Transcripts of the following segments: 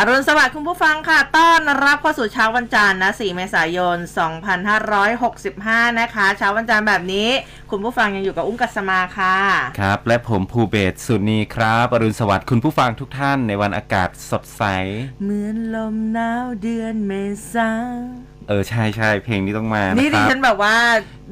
อรุณสวัสดิ์คุณผู้ฟังค่ะ ต้อนรับเข้าสู่เช้าวันจันทร์นะ 4 เมษายน 2565 นะคะ เช้าวันจันทร์แบบนี้ คุณผู้ฟังยังอยู่กับอุ้มกัสมาค่ะ ครับ และผมภูเบศรสุนีครับ อรุณสวัสดิ์คุณผู้ฟังทุกท่านในวันอากาศสดใส เหมือนลมหนาวเดือนเมษา เออ ใช่ใช่เพลงนี้ต้องมานะนี่คดิรับฉันแบบว่า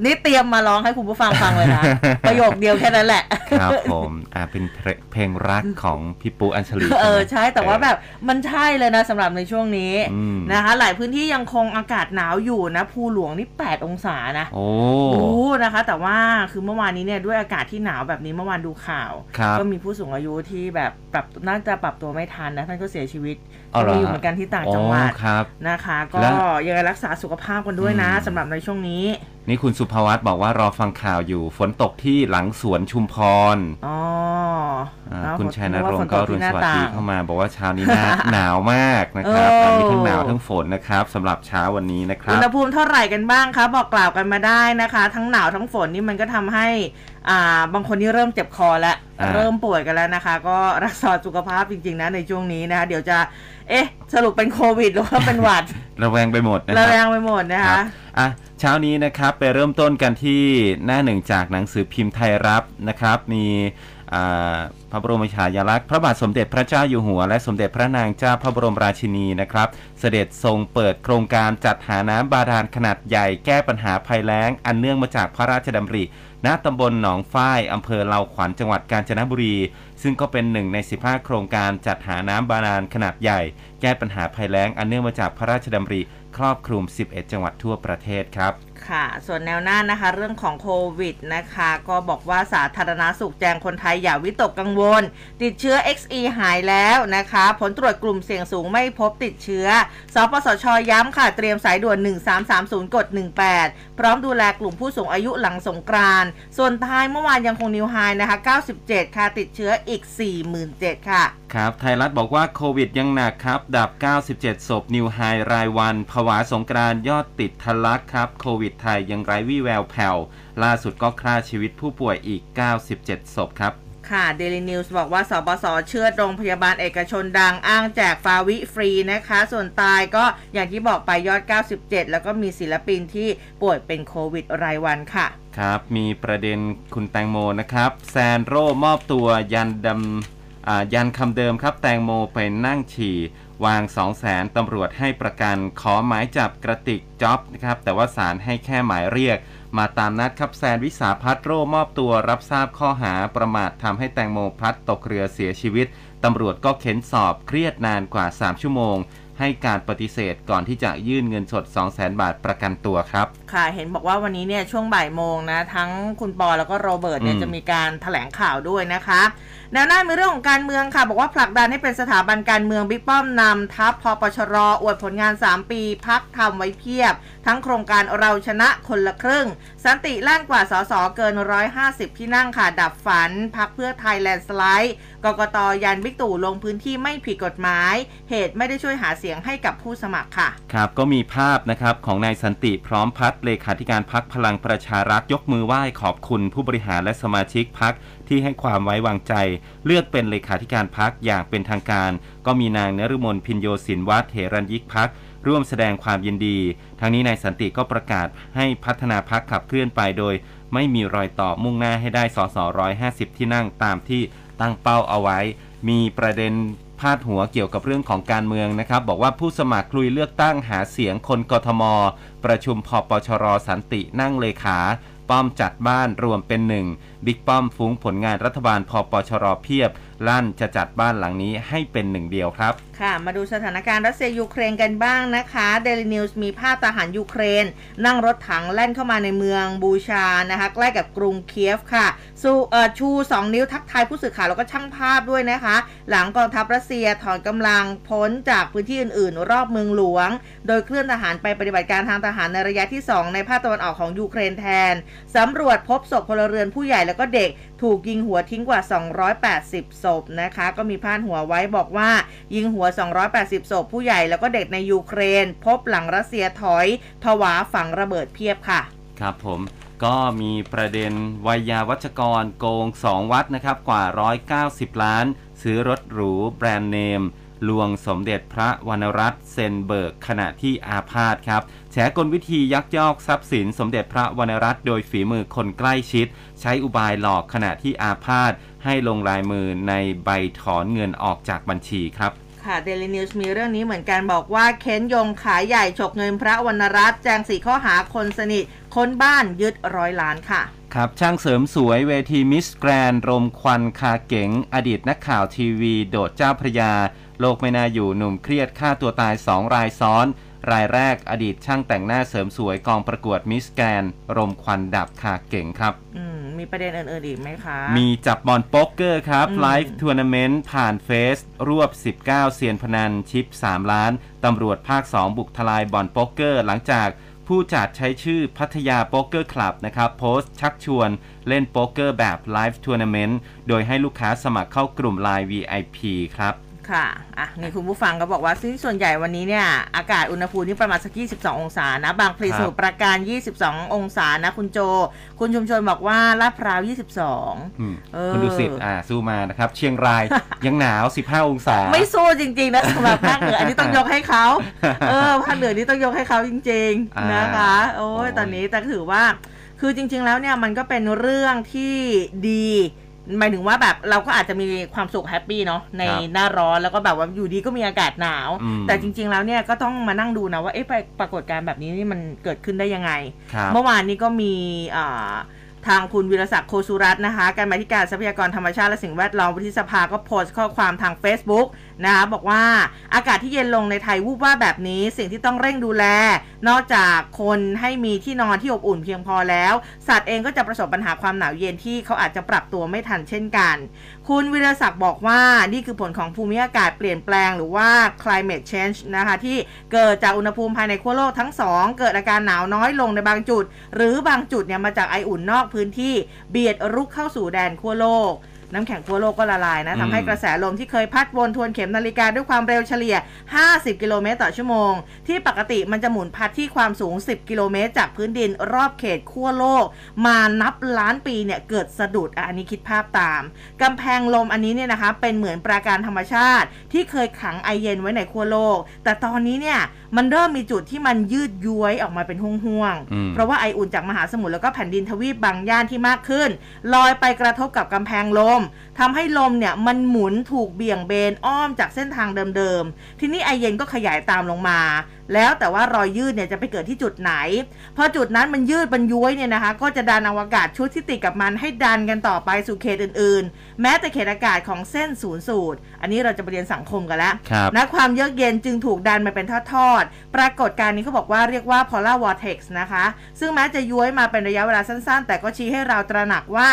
นี่เตรียมมาร้องให้คุณผู้ฟังฟังเลยนะ ประโยคเดียวแค่นั้นแหละ ครับผมอ่าเป็นเพลงเพลงรักของพี่ปูอัญชลีเออไหมใช่แต่ว่าแบบมันใช่เลยนะสำหรับในช่วงนี้อืมนะคะ หลายพื้นที่ยังคงอากาศหนาวอยู่นะ ภูหลวงนี่ 8 องศานะโอ้โอ้นะคะ แต่ว่าคือเมื่อวานนี้เนี่ยด้วยอากาศที่หนาวแบบนี้เมื่อวานดูข่าวครับก็มีผู้สูงอายุที่แบบปรับน่าจะปรับตัวไม่ทันนะท่านก็เสียชีวิตอ๋อเหรอมีอยู่เหมือนกันที่ต่างจังหวัดอ๋อครับนะคะ ก็แล้วยังไงรักษาสุขภาพกันด้วยนะอืมสำหรับในช่วงนี้ นี่คุณสุภวัตบอกว่ารอฟังข่าวอยู่ ฝนตกที่หลังสวนชุมพรอ๋ออ่าเอ้คุณชัยนนึรงว่าค์ก็ฝรุที่นหน้สวัสต่ดีงเข้ามาบอกว่าเช้านี้หนาหนาวมากนะครับเออมีทั้งหนาวทั้งฝนนะครับสำหรับเช้าวันนี้นะครัอุบณหภูมิเท่าไหร่กันบ้างคะบอกกล่าวกันมาได้นะคะ ทั้งหนาวทั้งฝนนี่มันก็ทำให้ อ่าบางคนนี่เริ่มเจ็บคอแล้วอ่าเริ่มป่วยกันแล้วนะคะ ก็รักษาสุขภาพจริง ๆ นะในช่วงนี้นะคะ เดี๋ยวจะ เอ๊ะ สรุปเป็นโควิด หรือว่าเป็นหวัด ระแวงไปหมดนะคระรับแวงไปหมดนะครัคะบอะเช้านี้นะครับไปเริ่มต้นกันที่หน้าหนึ่งจากหนังสือพิมพ์ไทยรัฐนะครับ มีอ่าพ ระบรมฉายาลักษณ์พระบาทสมเด็จพระเจ้าอยู่หัว และสมเด็จพระนางเจ้าพระบรมราชินีนะครับ เสด็จทรงเปิดโครงการจัดหาน้ำบาดาลขนาดใหญ่แก้ปัญหาภัยแล้ง อันเนื่องมาจากพระราชดำริณตำบลหนองฝ้ายอำเภอเลาขวัญจังหวัดกาญจนบุรี ซึ่งก็เป็นหนึ่งใน 15 โครงการจัดหาน้ำบาดาลขนาดใหญ่ แก้ปัญหาภัยแล้ง อันเนื่องมาจากพระราชดำริ ครอบคลุม 11 จังหวัดทั่วประเทศครับค่ะ ส่วนแนวหน้านะคะ เรื่องของโควิดนะคะ ก็บอกว่าสาธารณาสุขแจ้งคนไทยอย่าวิตกกังวล ติดเชื้อ XE หายแล้วนะคะ ผลตรวจกลุ่มเสี่ยงสูงไม่พบติดเชื้อ สปสชย้ำค่ะ เตรียมสายด่วน 1330กด18 พร้อมดูแลกลุ่มผู้สูงอายุหลังสงกรานต์ส่วนไทยเมื่อวานยังคง new high นะคะ 97 ค่ะติดเชื้ออีก 47,000ค่ะ ครับ ไทยรัฐบอกว่าโควิดยังหนักครับ ดับ 97 ศพ new high รายวันผวาสงกรานต์ยอดติดทะลักครับโควิดไทยยังไร้วี่แววแผ่ว ล่าสุดก็ฆ่าชีวิตผู้ป่วยอีก 97 ศพครับค่ะ Daily News บอกว่าสบสเชือดโรงพยาบาลเอกชนดังอ้างแจกฟาวิฟรีนะคะ ส่วนตายก็อย่างที่บอกไปยอด 97 แล้วก็มีศิลปินที่ป่วยเป็นโควิดรายวันค่ะ ครับมีประเด็นคุณแตงโมนะครับ แซนโร่มอบตัวยันดำอ่ายันคำเดิมครับ แตงโมไปนั่งฉี่ วาง 2 0 0แสนตำรวจให้ประกันขอหมายจับกระติกจ็อบนะครับแต่ว่าศาลให้แค่หมายเรียก มาตามนัดครับแซนวิสาพัฒโร่มอบตัวรับทราบข้อหาประมาททำให้แตงโมพลัดตกเรือเสียชีวิตตำรวจก็เข้นสอบเครียดนานกว่า 3 ชั่วโมง ให้การปฏิเสธก่อนที่จะยื่นเงินสด 2 0 0แสนบาทประกันตัวครับ ค่ะ เห็นบอกว่าวันนี้เนี่ยช่วงบ่ายโมงนะ ทั้งคุณปอแล้วก็โรเบิร์ตเนี่ยอืมจะมีการถแถลงข่าวด้วยนะคะแนวหน้ามีเรื่องของการเมืองค่ะ บอกว่าผลักดันให้เป็นสถาบันการเมืองบิ๊กป้อมนำทัพพปชรอวดผลงาน 3 ปี พักทำไว้เพียบ ทั้งโครงการเราชนะคนละครึ่ง สันติลั่นกว่าสสเกิน 150 ที่นั่งค่ะ ดับฝัน พรรคเพื่อไทย landslide กกตยันบิ๊กตู่ลงพื้นที่ไม่ผิดกฎหมาย เหตุไม่ได้ช่วยหาเสียงให้กับผู้สมัครค่ะ ครับ ก็มีภาพนะครับของนายสันติพร้อมพัฒน์เลขาธิการพรรคพลังประชารัฐยกมือไหว้ขอบคุณผู้บริหารและสมาชิกพรรคที่ให้ความไว้วางใจ เลือกเป็นเลขาธิการพรรคอย่างเป็นทางการ ก็มีนางนฤมลภิญโญสินวัฒน์เหรัญญิกพรรค ร่วมแสดงความยินดี ทั้งนี้นายสันติก็ประกาศให้พัฒนาพักขับเคลื่อนไปโดย ไม่มีรอยต่อมุ่งหน้าให้ได้สส150 ที่นั่งตามที่ตั้งเป้าเอาไว้ มีประเด็นพาดหัวเกี่ยวกับเรื่องของการเมืองนะครับ บอกว่าผู้สมัครลุยเลือกตั้งหาเสียงคนกทม ประชุมพปชรสันตินั่งเลขา ป้อมจัดบ้านรวมเป็นหนึ่ง บิ๊กป้อมฟุ้งผลงานรัฐบาลพอปชรเพียบ ลั่นจะจัดบ้านหลังนี้ให้เป็นหนึ่งเดียวครับ ค่ะ มาดูสถานการณ์รัสเซียยูเครนกันบ้างนะคะเดลินิวส์มีภาพทหารยูเครน นั่งรถถังแล่นเข้ามาในเมืองบูชานะคะใกล้กับกรุงเคียฟค่ะสู้เอ่อชู 2 นิ้วทักทายผู้สื่อข่าวแล้วก็ช่างภาพด้วยนะคะ หลังกองทัพรัสเซียถอนกำลังพ้นจากพื้นที่อื่นๆ รอบเมืองหลวง โดยเคลื่อนทหารไปปฏิบัติการทางทหารในระยะที่ 2 ในภาคตะวันออกของยูเครนแทนสำรวจพบศพพลเรือนผู้ใหญ่แล้วก็เด็กถูกยิงหัวทิ้งกว่า 280 ศพนะคะ ก็มีพาดหัวไว้บอกว่า ยิงหัว 280 ศพ ผู้ใหญ่แล้วก็เด็กในยูเครน พบหลังรัสเซียถอยผวาฝังระเบิดเพียบค่ะ ครับผมก็มีประเด็นไวยาวัจกรโกง 2 วัดนะครับ กว่า 190 ล้าน ซื้อรถหรูแบรนด์เนม ลวงสมเด็จพระวรรณรัตน์เซนเบิร์กขณะที่อาพาธครับแฉกลวิธียักยอกทรัพย์สินสมเด็จพระวรรณรัตน์โดยฝีมือคนใกล้ชิด ใช้อุบายหลอกขณะที่อาพาธให้ลงลายมือในใบถอนเงินออกจากบัญชีครับค่ะเดลินิวส์มีเรื่องนี้เหมือนกันบอกว่าเค้นโยงข่ายใหญ่ฉกเงินพระวรรณรัตน์แจงสี่ข้อหาคนสนิทค้นบ้านยึดร้อยล้านค่ะ ครับช่างเสริมสวยเวทีมิสแกรนด์รมควันคาเก๋ง อดีตนักข่าวทีวี โดดเจ้าพระยา โลกไม่น่าอยู่หนุ่มเครียดฆ่าตัวตายสองรายซ้อน รายแรกอดีตช่างแต่งหน้าเสริมสวยกองประกวดมิสแกรนด์รมควันดับคาเก๋งครับ อืมมีประเด็นอื่นๆอีกไหมคะ มีจับบ่อนโป๊กเกอร์ครับอืม live tournament ผ่านเฟซ รวบ 19 เซียนพนันชิป 3 ล้าน ตำรวจภาค 2 บุกทลายบ่อนโป๊กเกอร์ หลังจากผู้จัดใช้ชื่อพัทยาโป๊กเกอร์คลับนะครับ โพสต์ชักชวนเล่นโป๊กเกอร์แบบ live tournament โดยให้ลูกค้าสมัครเข้ากลุ่ม Line VIP ครับ ค่ะ อะ นี่คุณผู้ฟังก็บอกว่าซึ่งส่วนใหญ่วันนี้เนี่ย อากาศอุณหภูมินี่ประมาณสัก 22 องศานะ บางพลีครับสมุทรปราการ 22 องศานะ คุณโจ คุณชุมชนบอกว่าลาดพร้าว 22อืมเออคุณดูสิอ่า สู้มานะครับ เชียงรายยังหนาว 15 องศา ไม่สู้จริง ๆ นะสำหรับภาคเหนือ อันนี้ต้องยกให้เขา เออ ภาคเหนือนี่ต้องยกให้เขาจริงอ่าๆนะคะโอ้ยโอ้ยตอนนี้แต่ถือว่า คือจริง ๆ แล้วเนี่ยมันก็เป็นเรื่องที่ดี หมายถึงว่าแบบเราก็อาจจะมีความสุขแฮปปี้เนาะในครับหน้าร้อนแล้วก็แบบว่าอยู่ดีก็มีอากาศหนาว อืม แต่จริง ๆ แล้วเนี่ยก็ต้องมานั่งดูนะว่าเอ๊ะปรากฏการณ์แบบนี้นี่มันเกิดขึ้นได้ยังไง ครับ เมื่อวานนี้ก็มีอ่าทางคุณวิรศักดิ์โคสุรัตน์นะคะการมาธิการทรัพยากรธรรมชาติและสิ่งแวดล้อมวุฒิสภาก็โพสต์ข้อความทาง Facebook นะคะบอกว่าอากาศที่เย็นลงในไทยวูบว่าบแบบนี้สิ่งที่ต้องเร่งดูแล นอกจากคนให้มีที่นอนที่อบอุ่นเพียงพอแล้ว สัตว์เองก็จะประสบปัญหาความหนาวเย็นที่เขาอาจจะปรับตัวไม่ทันเช่นกัน คุณวิรศักดิ์บอกว่านี่คือผลของภูมิอากาศเปลี่ยนแปลงหรือว่า climate change นะคะที่เกิดจากอุณหภูมิภายในขั้วโลกทั้งสองเกิดอาการหนาวน้อยลงในบางจุด หรือบางจุดเนี่ยมาจากไออุ่นนอกพื้นที่เบียดรุกเข้าสู่แดนขั้วโลก น้ำแข็งขั้วโลกก็ละลายนะอืมทำให้กระแสลมที่เคยพัดวนทวนเข็มนาฬิกาด้วยความเร็วเฉลี่ย 50 กิโลเมตรต่อชั่วโมง ที่ปกติมันจะหมุนพัดที่ความสูง 10 กิโลเมตร จากพื้นดินรอบเขตขั้วโลก มานับล้านปีเนี่ยเกิดสะดุดอะอันนี้คิดภาพตามกำแพงลมอันนี้เนี่ยนะคะเป็นเหมือนปราการธรรมชาติ ที่เคยขังไอเย็นไว้ในขั้วโลก แต่ตอนนี้เนี่ยมันเริ่มมีจุดที่มันยืดย้วยออกมาเป็นห่วงอืมๆเพราะว่าไออุ่นจากมหาสมุทรแล้วก็แผ่นดินทวีปบางย่านที่มากขึ้น ลอยไปกระทบกับกำแพงลมทำให้ลมเนี่ยมันหมุนถูกเบี่ยงเบนอ้อมจากเส้นทางเดิมๆ ทีนี้ไอเย็นก็ขยายตามลงมา แล้วแต่ว่ารอยยืดเนี่ยจะไปเกิดที่จุดไหน พอจุดนั้นมันยืดมันย้วยเนี่ยนะคะ ก็จะดันอวกาศชุดที่ติดกับมันให้ดันกันต่อไปสู่เขตอื่นๆ แม้แต่เขตอากาศของเส้นศูนย์สูตร อันนี้เราจะไปเรียนสังคมกันแล้วครับนะความเยือกเย็นจึงถูกดันมาเป็นทอดๆ ปรากฏการณ์นี้เขาบอกว่าเรียกว่า polar vortex นะคะ ซึ่งแม้จะย้วยมาเป็นระยะเวลาสั้นๆ แต่ก็ชี้ให้เราตระหนักว่า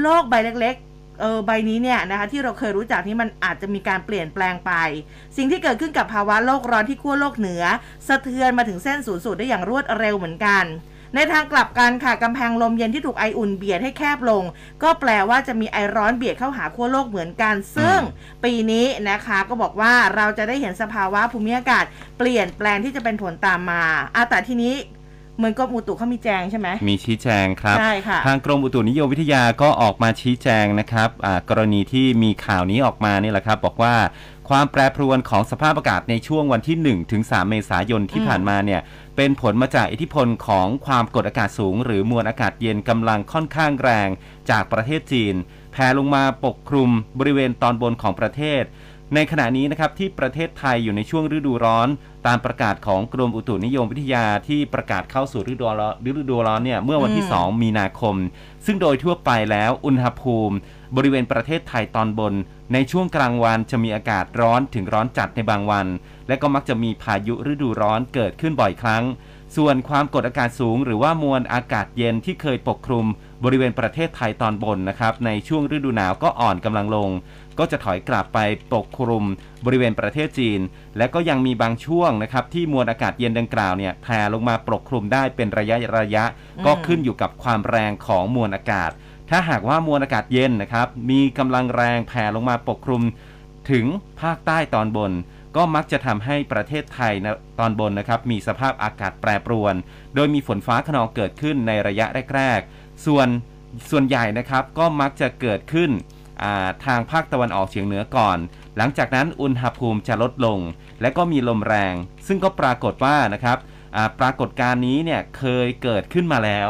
โลกใบเล็กๆ เออใบนี้เนี่ยนะคะที่เราเคยรู้จักนี่มันอาจจะมีการเปลี่ยนแปลงไป สิ่งที่เกิดขึ้นกับภาวะโลกร้อนที่ขั้วโลกเหนือ สะเทือนมาถึงเส้นศูนย์สูตรได้อย่างรวดเร็วเหมือนกัน ในทางกลับกันค่ะกำแพงลมเย็นที่ถูกไออุ่นเบียดให้แคบลง ก็แปลว่าจะมีไอร้อนเบียดเข้าหาขั้วโลกเหมือนกัน ซึ่งปีนี้นะคะก็บอกว่าเราจะได้เห็นสภาวะภูมิอากาศ เปลี่ยนแปลงที่จะเป็นผลตามมาอาแต่ทีนี้ เหมือนกรมอุตุเขามีแจงใช่ไหมมีชี้แจงครับ ใช่ค่ะ ทางกรมอุตุนิยมวิทยาก็ออกมาชี้แจงนะครับอ่ากรณีที่มีข่าวนี้ออกมานี่แหละครับ บอกว่าความแปรปรวนของสภาพอากาศในช่วงวันที่ 1 ถึง 3 เมษายนที่อืมผ่านมาเนี่ย เป็นผลมาจากอิทธิพลของความกดอากาศสูง หรือมวลอากาศเย็นกำลังค่อนข้างแรงจากประเทศจีน แผ่ลงมาปกคลุมบริเวณตอนบนของประเทศ ในขณะนี้นะครับที่ประเทศไทยอยู่ในช่วงฤดูร้อน ตามประกาศของกรมอุตุนิยมวิทยาที่ประกาศเข้าสู่ฤดูร้อนฤดูร้อนเนี่ยเมื่อวันที่อืม2มีนาคม ซึ่งโดยทั่วไปแล้วอุณหภูมิ บริเวณประเทศไทยตอนบน ในช่วงกลางวันจะมีอากาศร้อนถึงร้อนจัดในบางวัน และก็มักจะมีพายุฤดูร้อนเกิดขึ้นบ่อยครั้ง ส่วนความกดอากาศสูง หรือว่ามวลอากาศเย็นที่เคยปกคลุม บริเวณประเทศไทยตอนบนนะครับในช่วงฤดูหนาวก็อ่อนกำลังลง ก็จะถอยกลับไปปกคลุมบริเวณประเทศจีน และก็ยังมีบางช่วงนะครับที่มวลอากาศเย็นดังกล่าวเนี่ยแผ่ลงมาปกคลุมได้เป็นระยะระยะ ก็ขึ้นอยู่กับความแรงของมวลอากาศ ถ้าหากว่ามวลอากาศเย็นนะครับมีกำลังแรงแผ่ลงมาปกคลุมถึงภาคใต้ตอนบนก็มักจะทำให้ประเทศไทยนะตอนบนนะครับมีสภาพอากาศแปรปรวน โดยมีฝนฟ้าขนองเกิดขึ้นในระยะแรกๆ ส่วนส่วนใหญ่นะครับก็มักจะเกิดขึ้น ทางภาคตะวันออกเฉียงเหนือก่อน หลังจากนั้นอุณหภูมิจะลดลง และก็มีลมแรง ซึ่งก็ปรากฏว่านะครับอ่าปรากฏการณ์นี้เนี่ยเคยเกิดขึ้นมาแล้ว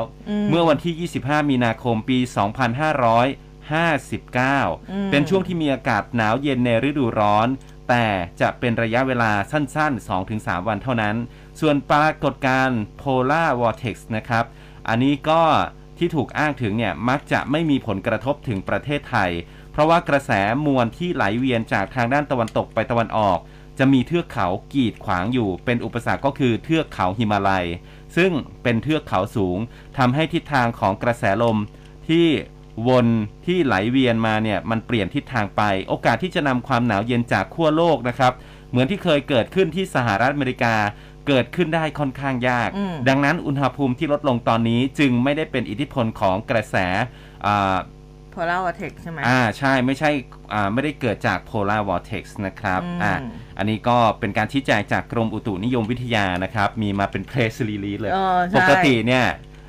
เมื่อวันที่ 25 มีนาคมปี 2559อืมเป็นช่วงที่มีอากาศหนาวเย็นในฤดูร้อน แต่จะเป็นระยะเวลาสั้นๆ 2-3 วันเท่านั้น ส่วนปรากฏการณ์ polar vortex นะครับ อันนี้ก็ที่ถูกอ้างถึงเนี่ยมักจะไม่มีผลกระทบถึงประเทศไทย เพราะว่ากระแสมวลที่ไหลเวียนจากทางด้านตะวันตกไปตะวันออก จะมีเทือกเขากีดขวางอยู่ เป็นอุปสรรคก็คือเทือกเขาหิมาลัย ซึ่งเป็นเทือกเขาสูงทำให้ทิศทางของกระแสลมที่วนที่ไหลเวียนมาเนี่ยมันเปลี่ยนทิศทางไป โอกาสที่จะนำความหนาวเย็นจากขั้วโลกนะครับ เหมือนที่เคยเกิดขึ้นที่สหรัฐอเมริกาเกิดขึ้นได้ค่อนข้างยากอืมดังนั้นอุณหภูมิที่ลดลงตอนนี้จึงไม่ได้เป็นอิทธิพลของกระแสอ่า polar vortex ใช่ไหมอ่าใช่ไม่ใช่อ่าไม่ได้เกิดจาก polar vortex นะครับอืมอ่าอันนี้ก็เป็นการชี้แจงจากกรมอุตุนิยมวิทยานะครับ มีมาเป็น press release เลยเออใช่ปกติเนี่ย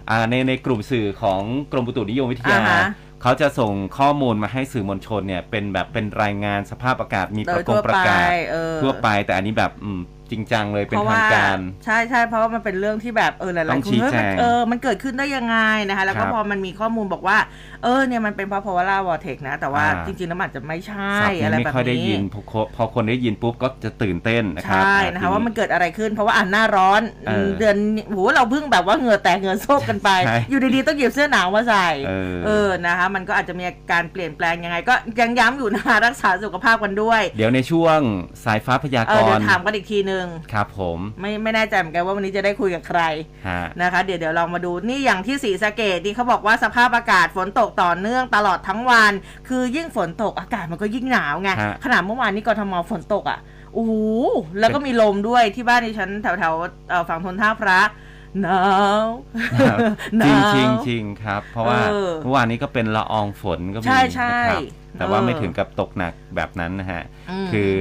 อ่าในในกลุ่มสื่อของกรมอุตุนิยมวิทยาอ่าฮะเขาจะส่งข้อมูลมาให้สื่อมวลชนเนี่ยเป็นแบบเป็นรายงานสภาพอากาศมีโดประยกทั่งวประไปกาศเออทั่วไปแต่อันนี้แบบอืมจริงจังเลยเป็นทางการ ใช่ใช่เพราะว่ามันเป็นเรื่องที่แบบเออหลายต้อๆงคนชี้เฮ้ยแจมันงเออมันเกิดขึ้นได้ยังไงนะคะ แล้วก็ครับพอมันมีข้อมูลบอกว่าเออเนี่ยมันเป็นเพราะ polar vortex นะ แต่ว่าอ่าจริงๆแล้วมันอาจจะไม่ใช่ศัพท์นี้อะไรไม่แบบค่อยได้ยินี้นพอคนพอคนได้ยินปุ๊บก็จะตื่นเต้นนะครับใช่อ่นะคะว่ามันเกิดอะไรขึ้น เพราะว่าอ่านหน้าร้อนเออเดือนโหเราเพิ่งแบบว่าเหงื่อแตกเหงื่อโซกกันไปใช่อยู่ดีๆต้องหยิบเสื้อหนาวมาใส่เออเออนะคะ มันก็อาจจะมีการเปลี่ยนแปลงยังไง ก็ยังย้ำอยู่นะคะรักษาสุขภาพกันด้วย เดี๋ยวในช่วงสายฟ้าพยาเอกอเดี๋ยวรณ์ถามกันอีกทีนึงครับผมไม่ไม่แน่ใจเหมือนกันว่าวันนี้จะได้คุยกับใครฮะนะคะ เดี๋ยวเดี๋ยวลองมาดูนี่อย่างที่สีสะเกดที่เขาบอกว่าสภาพอากาศฝนตกต่อเนื่องตลอดทั้งวัน คือยิ่งฝนตกอากาศมันก็ยิ่งหนาวไง ฮะ ขนาดเมื่อวานนี้กทมฝนตกอะโอ้โหแล้วก็มีลมด้วยที่บ้านดิฉันแถวแถวๆเอ่อฝั่งทนท่าพระหนาว ครับหจนาริงวจริงจริงครับ เพราะว่าเออเมื่อวานนี้ก็เป็นละอองฝนก็มีใช่ใช่นะครับแต่ว่าเออไม่ถึงกับตกหนักแบบนั้นนะฮะมคือ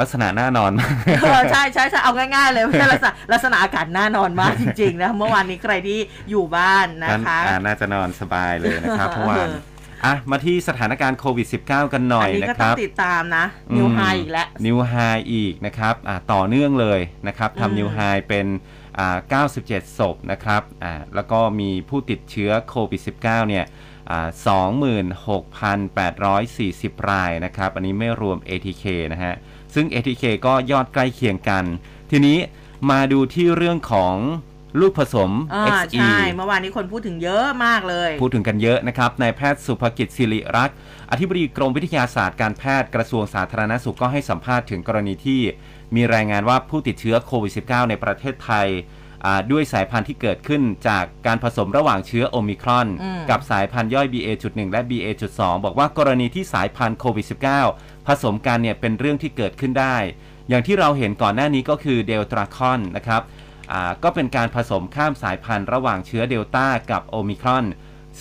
ลักษณะน่านอนมากเออใช่ใช่ใช่เอาง่ายๆเลยไม่ใช่ลักษณะลักษณะอากาศน่านอนมากจริงๆนะเมื่อวานนี้ใครที่อยู่บ้านนะงั้นคะอ่าน่าจะนอนสบายเลยนะครับเออเมื่อวานอะ มาที่สถานการณ์โควิด -19 กันหน่อยอันนี้นะก็คต้องรับติดตามนะ นิวไฮอีกแล้ว นิวไฮอีกนะครับอ่าต่อเนื่องเลยนะครับอืมทำนิวไฮเป็นอ่า97 ศพนะครับอ่าแล้วก็มีผู้ติดเชื้อโควิด -19 เนี่ยอ่า 26,840 รายนะครับ อันนี้ไม่รวม ATK นะฮะ ซึ่ง ATK ก็ยอดใกล้เคียงกัน ทีนี้มาดูที่เรื่องของลูกผสมอ่า XE ใช่ เมื่อวานนี้คนพูดถึงเยอะมากเลย พูดถึงกันเยอะนะครับ นายแพทย์สุภกิจสิริรักษ์ อธิบดีกรมวิทยาศาสตร์การแพทย์กระทรวงสาธารณสุขก็ให้สัมภาษณ์ถึงกรณีที่มีรายงานว่าผู้ติดเชื้อโควิด -19 ในประเทศไทยอ่า ด้วยสายพันธุ์ที่เกิดขึ้นจากการผสมระหว่างเชื้อโอมิครอนอืมกับสายพันธุ์ย่อย BA.1 และ BA.2 บอกว่ากรณีที่สายพันธุ์โควิด -19 ผสมกันเนี่ยเป็นเรื่องที่เกิดขึ้นได้ อย่างที่เราเห็นก่อนหน้านี้ก็คือเดลตราคอนนะครับอ่าก็เป็นการผสมข้ามสายพันธุ์ระหว่างเชื้อเดลต้ากับโอมิครอน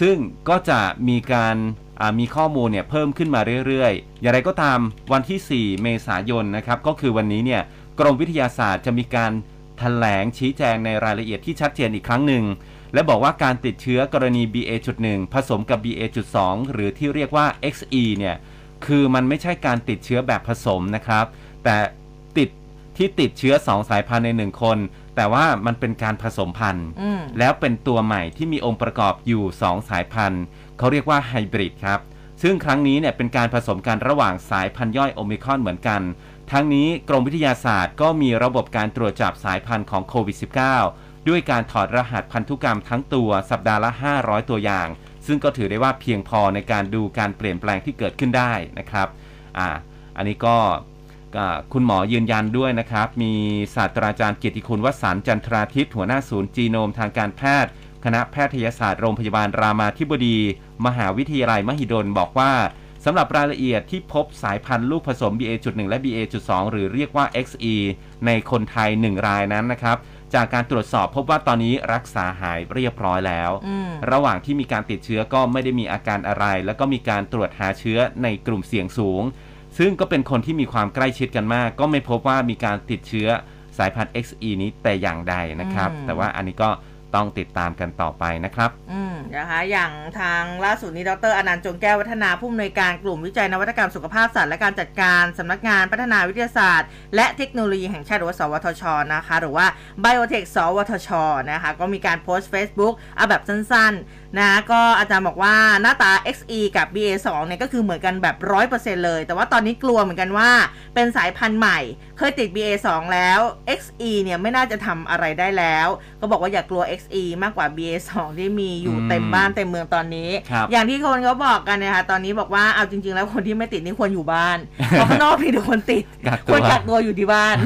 ซึ่งก็จะมีการอ่ามีข้อมูลเนี่ยเพิ่มขึ้นมาเรื่อยๆ อย่างไรก็ตามวันที่ 4 เมษายนนะครับ ก็คือวันนี้เนี่ยกรมวิทยาศาสตร์จะมีการแถลงชี้แจงในรายละเอียดที่ชัดเจนอีกครั้งหนึ่ง และบอกว่าการติดเชื้อกรณี BA.1 ผสมกับ BA.2 หรือที่เรียกว่า XE เนี่ยคือมันไม่ใช่การติดเชื้อแบบผสมนะครับ แต่ติดที่ติดเชื้อ 2 สายพันธุ์ใน 1 คน แต่ว่ามันเป็นการผสมพันธุ์อืมแล้วเป็นตัวใหม่ที่มีองค์ประกอบอยู่ 2 สายพันธุ์เขาเรียกว่าไฮบริดครับ ซึ่งครั้งนี้เนี่ยเป็นการผสมกันระหว่างสายพันธุ์ย่อยโอมิครอนเหมือนกัน ทั้งนี้กรมวิทยาศาสตร์ก็มีระบบการตรวจจับสายพันธุ์ของโควิด -19 ด้วยการถอดรหัสพันธุกรรมทั้งตัวสัปดาห์ละ 500 ตัวอย่าง ซึ่งก็ถือได้ว่าเพียงพอในการดูการเปลี่ยนแปลงที่เกิดขึ้นได้นะครับอ่าอันนี้ก็คุณหมอยืนยันด้วยนะครับ มีศาสตราจารย์เกียรติคุณวสันต์จันทราทิพย์หัวหน้าศูนย์จีโนมทางการแพทย์ คณะแพทยศาสตร์โรงพยาบาลรามาธิบดี มหาวิทยาลัยมหิดลบอกว่า สำหรับรายละเอียดที่พบสายพันธุ์ลูกผสม BA.1 และ BA.2 หรือเรียกว่า XE ในคนไทย 1 รายนั้นนะครับ จากการตรวจสอบพบว่าตอนนี้รักษาหายเรียบร้อยแล้วอืมระหว่างที่มีการติดเชื้อก็ไม่ได้มีอาการอะไร แล้วก็มีการตรวจหาเชื้อในกลุ่มเสี่ยงสูง ซึ่งก็เป็นคนที่มีความใกล้ชิดกันมาก ก็ไม่พบว่ามีการติดเชื้อสายพันธุ์ XE นี้แต่อย่างใดนะครับอืมแต่ว่าอันนี้ก็ ต้องติดตามกันต่อไปนะครับ อืมนะคะ อย่างทางล่าสุดนี้ดรอนันต์จงแก้ววัฒนาผู้อำนวยการกลุ่มวิจัยนวัตกรรมสุขภาพสัตว์และการจัดการสำนักงานพัฒนาวิทยาศาสตร์ และเทคโนโลยีแห่งชาติหรือว่าสวทช นะคะ หรือว่า Biotech สวทช นะคะ ก็มีการโพสต์ Facebook เอาแบบสั้นๆ นะก็อาจารย์บอกว่าหน้าตา XE กับ BA2 เนี่ยก็คือเหมือนกันแบบ 100%เลย แต่ว่าตอนนี้กลัวเหมือนกันว่าเป็นสายพันธุ์ใหม่ เคยติด BA2 แล้ว XE เนี่ยไม่น่าจะทำอะไรได้แล้ว ก็บอกว่าอย่ากลัว XE มากกว่า BA2 ที่มีอยู่อืมเต็มบ้านเต็มเมืองตอนนี้ครับอย่างที่คนเขาบอกกันนะคะตอนนี้บอกว่าเอาจริง ๆ แล้วคนที่ไม่ติดนี่ควรอยู่บ้านเพราะข้างนอกมีแต่คนติดกักคตัววรกักตัวอยู่ที่บ้าน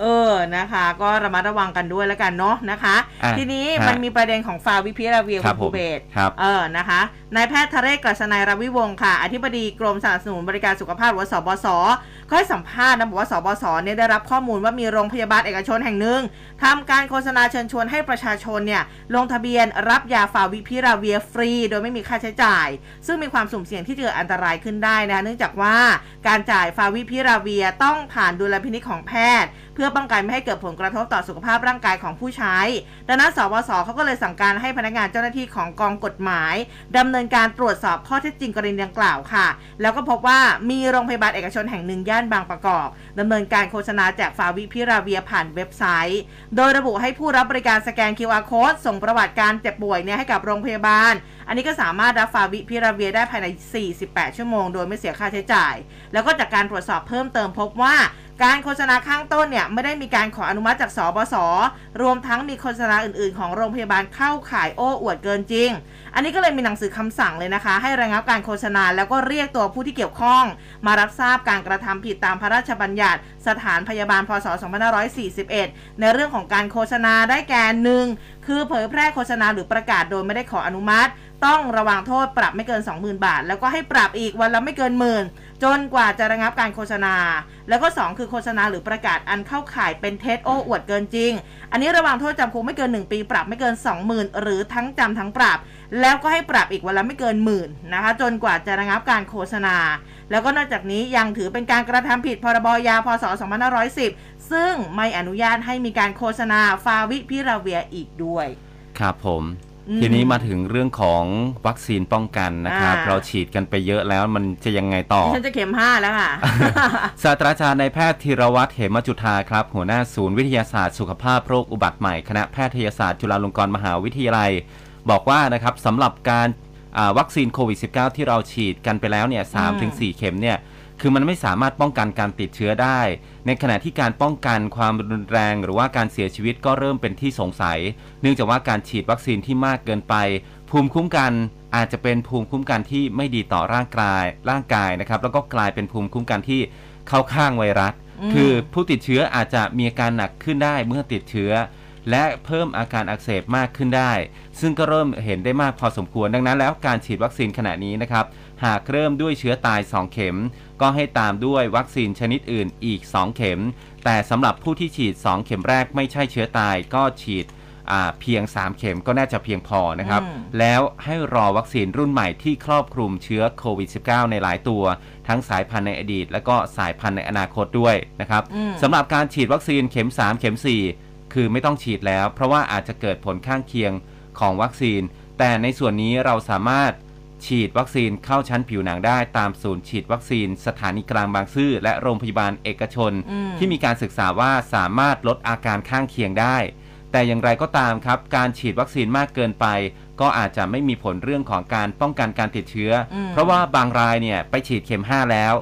เออนะคะ ก็ระมัดระวังกันด้วยแล้วกันเนาะนะคะอะทีนี้ฮะมันมีประเด็นของฟาวิพิราเวียครัคุบณผภูมเบศครับเออนะคะนายแพทย์ทะเรศกฤษณายรวิวงศ์ค่ะ อธิบดีกรมสนับสนุนบริการสุขภาพหรือว่าสบสก็ให้สัมภาษณ์นะบอกว่าสบสเนี่ยได้รับข้อมูลว่ามีโรงพยาบาลเอกชนแห่งหนึ่งทำการโฆษณาเชิญชวนให้ประชาชนเนี่ยลงทะเบียนรับยาฟาวิพิราเวียฟรี โดยไม่มีค่าใช้จ่าย ซึ่งมีความสุ่มเสี่ยงที่จะเกิดอันตรายขึ้นได้นะคะเนื่องจากว่าการจ่ายฟาวิพิราเวียต้องผ่านดุลพินิจของแพทย์เพื่อป้องกันไม่ให้เกิดผลกระทบต่อสุขภาพร่างกายของผู้ใช้ ดังนั้นสวสเขาก็เลยสั่งการให้พนักงานเจ้าหน้าที่ของกองกฎหมายดำเนินการตรวจสอบข้อเท็จจริงกรณีดังกล่าวค่ะ แล้วก็พบว่ามีโรงพยาบาลเอกชนแห่งหนึ่งย่านบางประกอบดำเนินการโฆษณาแจกฟาวิพิราเวียผ่านเว็บไซต์ โดยระบุให้ผู้รับบริการสแกน QR code ส่งประวัติการเจ็บป่วยเนี่ยให้กับโรงพยาบาล อันนี้ก็สามารถรับฟาวิพิราเวียได้ภายใน 48 ชั่วโมง โดยไม่เสียค่าใช้จ่าย แล้วก็จากการตรวจสอบเพิ่มเติมพบว่า การโฆษณาข้างต้นเนี่ยไม่ได้มีการขออนุมัติจากสบสรวมทั้งมีโฆษณาอื่น ๆ ของโรงพยาบาลเข้าข่ายโอ้อวดเกินจริง อันนี้ก็เลยมีหนังสือคำสั่งเลยนะคะ ให้ระงับการโฆษณาแล้วก็เรียกตัวผู้ที่เกี่ยวข้อง มารับทราบการกระทำผิดตามพระราชบัญญัติ สถานพยาบาลพศ 2541 ในเรื่องของการโฆษณาได้แก่หนึ่งคือเผยแพร่โฆษณาหรือประกาศโดยไม่ได้ขออนุมัติ ต้องระวังโทษปรับไม่เกิน 20,000 บาท แล้วก็ให้ปรับอีกวันละไม่เกินหมื่น จนกว่าจะระงับการโฆษณา แล้วก็ 2 คือโฆษณาหรือประกาศอันเข้าข่ายเป็นเท็จโอ้อวดเกินจริง อันนี้ระวังโทษจำคุกไม่เกิน 1 ปี ปรับไม่เกิน 20,000 หรือทั้งจำทั้งปรับ แล้วก็ให้ปรับอีกวันละไม่เกินหมื่นนะคะ จนกว่าจะระงับการโฆษณา แล้วก็นอกจากนี้ยังถือเป็นการกระทำผิดพรบยาพศ 2510 ซึ่งไม่อนุญาตให้มีการโฆษณาฟาวิพิราเวียอีกด้วย ครับผมอืม ทีนี้มาถึงเรื่องของวัคซีนป้องกันนะครับอ่าเราฉีดกันไปเยอะแล้วมันจะยังไงต่อ ฉันจะเข็มห้าแล้วค่ะ ศาสตราจารย์นายแพทย์ธีรวัตรเหมจุธาครับ หัวหน้าศูนย์วิทยาศาสตร์สุขภาพโรคอุบัติใหม่ คณะแพทยศาสตร์จุฬาลงกรณ์มหาวิทยาลัย บอกว่านะครับสำหรับการอ่าวัคซีนโควิด -19 ที่เราฉีดกันไปแล้วเนี่ยสามถึงสี่เข็มเนี่ย คือมันไม่สามารถป้องกันการติดเชื้อได้ ในขณะที่การป้องกันความรุนแรงหรือว่าการเสียชีวิตก็เริ่มเป็นที่สงสัย เนื่องจากว่าการฉีดวัคซีนที่มากเกินไป ภูมิคุ้มกันอาจจะเป็นภูมิคุ้มกันที่ไม่ดีต่อร่างกายร่างกายนะครับ แล้วก็กลายเป็นภูมิคุ้มกันที่เข้าข้างไวรัสอืมคือผู้ติดเชื้ออาจจะมีอาการหนักขึ้นได้เมื่อติดเชื้อ และเพิ่มอาการอักเสบมากขึ้นได้ ซึ่งก็เริ่มเห็นได้มากพอสมควรดังนั้นแล้วการฉีดวัคซีนขณะนี้นะครับหากเริ่มด้วยเชื้อตาย 2 เข็ม ก็ให้ตามด้วยวัคซีนชนิดอื่นอีก 2 เข็ม แต่สำหรับผู้ที่ฉีด 2 เข็มแรกไม่ใช่เชื้อตายก็ฉีดอ่าเพียง 3 เข็มก็น่าจะเพียงพอนะครับอืมแล้วให้รอวัคซีนรุ่นใหม่ที่ครอบคลุมเชื้อโควิด -19 ในหลายตัว ทั้งสายพันธุ์ในอดีต และก็สายพันธุ์ในอนาคตด้วยนะครับอืมสำหรับการฉีดวัคซีนเข็ม 3 เข็ม 4 คือไม่ต้องฉีดแล้ว เพราะว่าอาจจะเกิดผลข้างเคียงของวัคซีน แต่ในส่วนนี้เราสามารถ ฉีดวัคซีนเข้าชั้นผิวหนังได้ตามศูนย์ฉีดวัคซีน สถานีกลางบางซื่อและโรงพยาบาลเอกชนอืมที่มีการศึกษาว่าสามารถลดอาการข้างเคียงได้ แต่อย่างไรก็ตามครับ การฉีดวัคซีนมากเกินไป ก็อาจจะไม่มีผลเรื่องของการป้องกันการติดเชื้ออมเพราะว่าบางรายเนี่ยไปฉีดเข็ม 5 แล้ว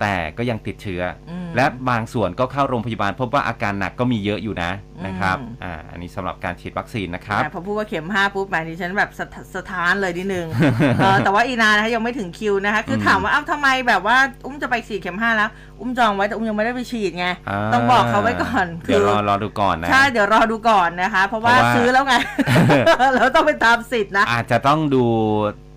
แต่ก็ยังติดเชื้ออมและบางส่วนก็เข้าโรงพยาบาล พบว่าอาการหนักก็มีเยอะอยู่นะนะครับอืมอ่าอันนี้สำหรับการฉีดวัคซีนนะครับอะพอพูดว่าเข็มห้าปุ๊บหมายถึงฉันแบบสะทสะท้านเลยนิดนึงเออแต่ว่าอีนานะคะยังไม่ถึงคิวนะคะคืออมถามว่าเอ้าทำไมแบบว่าอุ้มจะไปฉีดเข็มห้าแล้ว อุ้มจองไว้แต่อุ้มยังไม่ได้ไปฉีดไงาต้องบอกเขาไว้ก่อนเดี๋ยวรอรอดูก่อนนะใช่เดี๋ยวรอดูก่อนนะคะ เพราะว่าเพราะว่าซื้อแล้วไงเราต้องไปตามสิทธิ์นะอาจจะต้องดู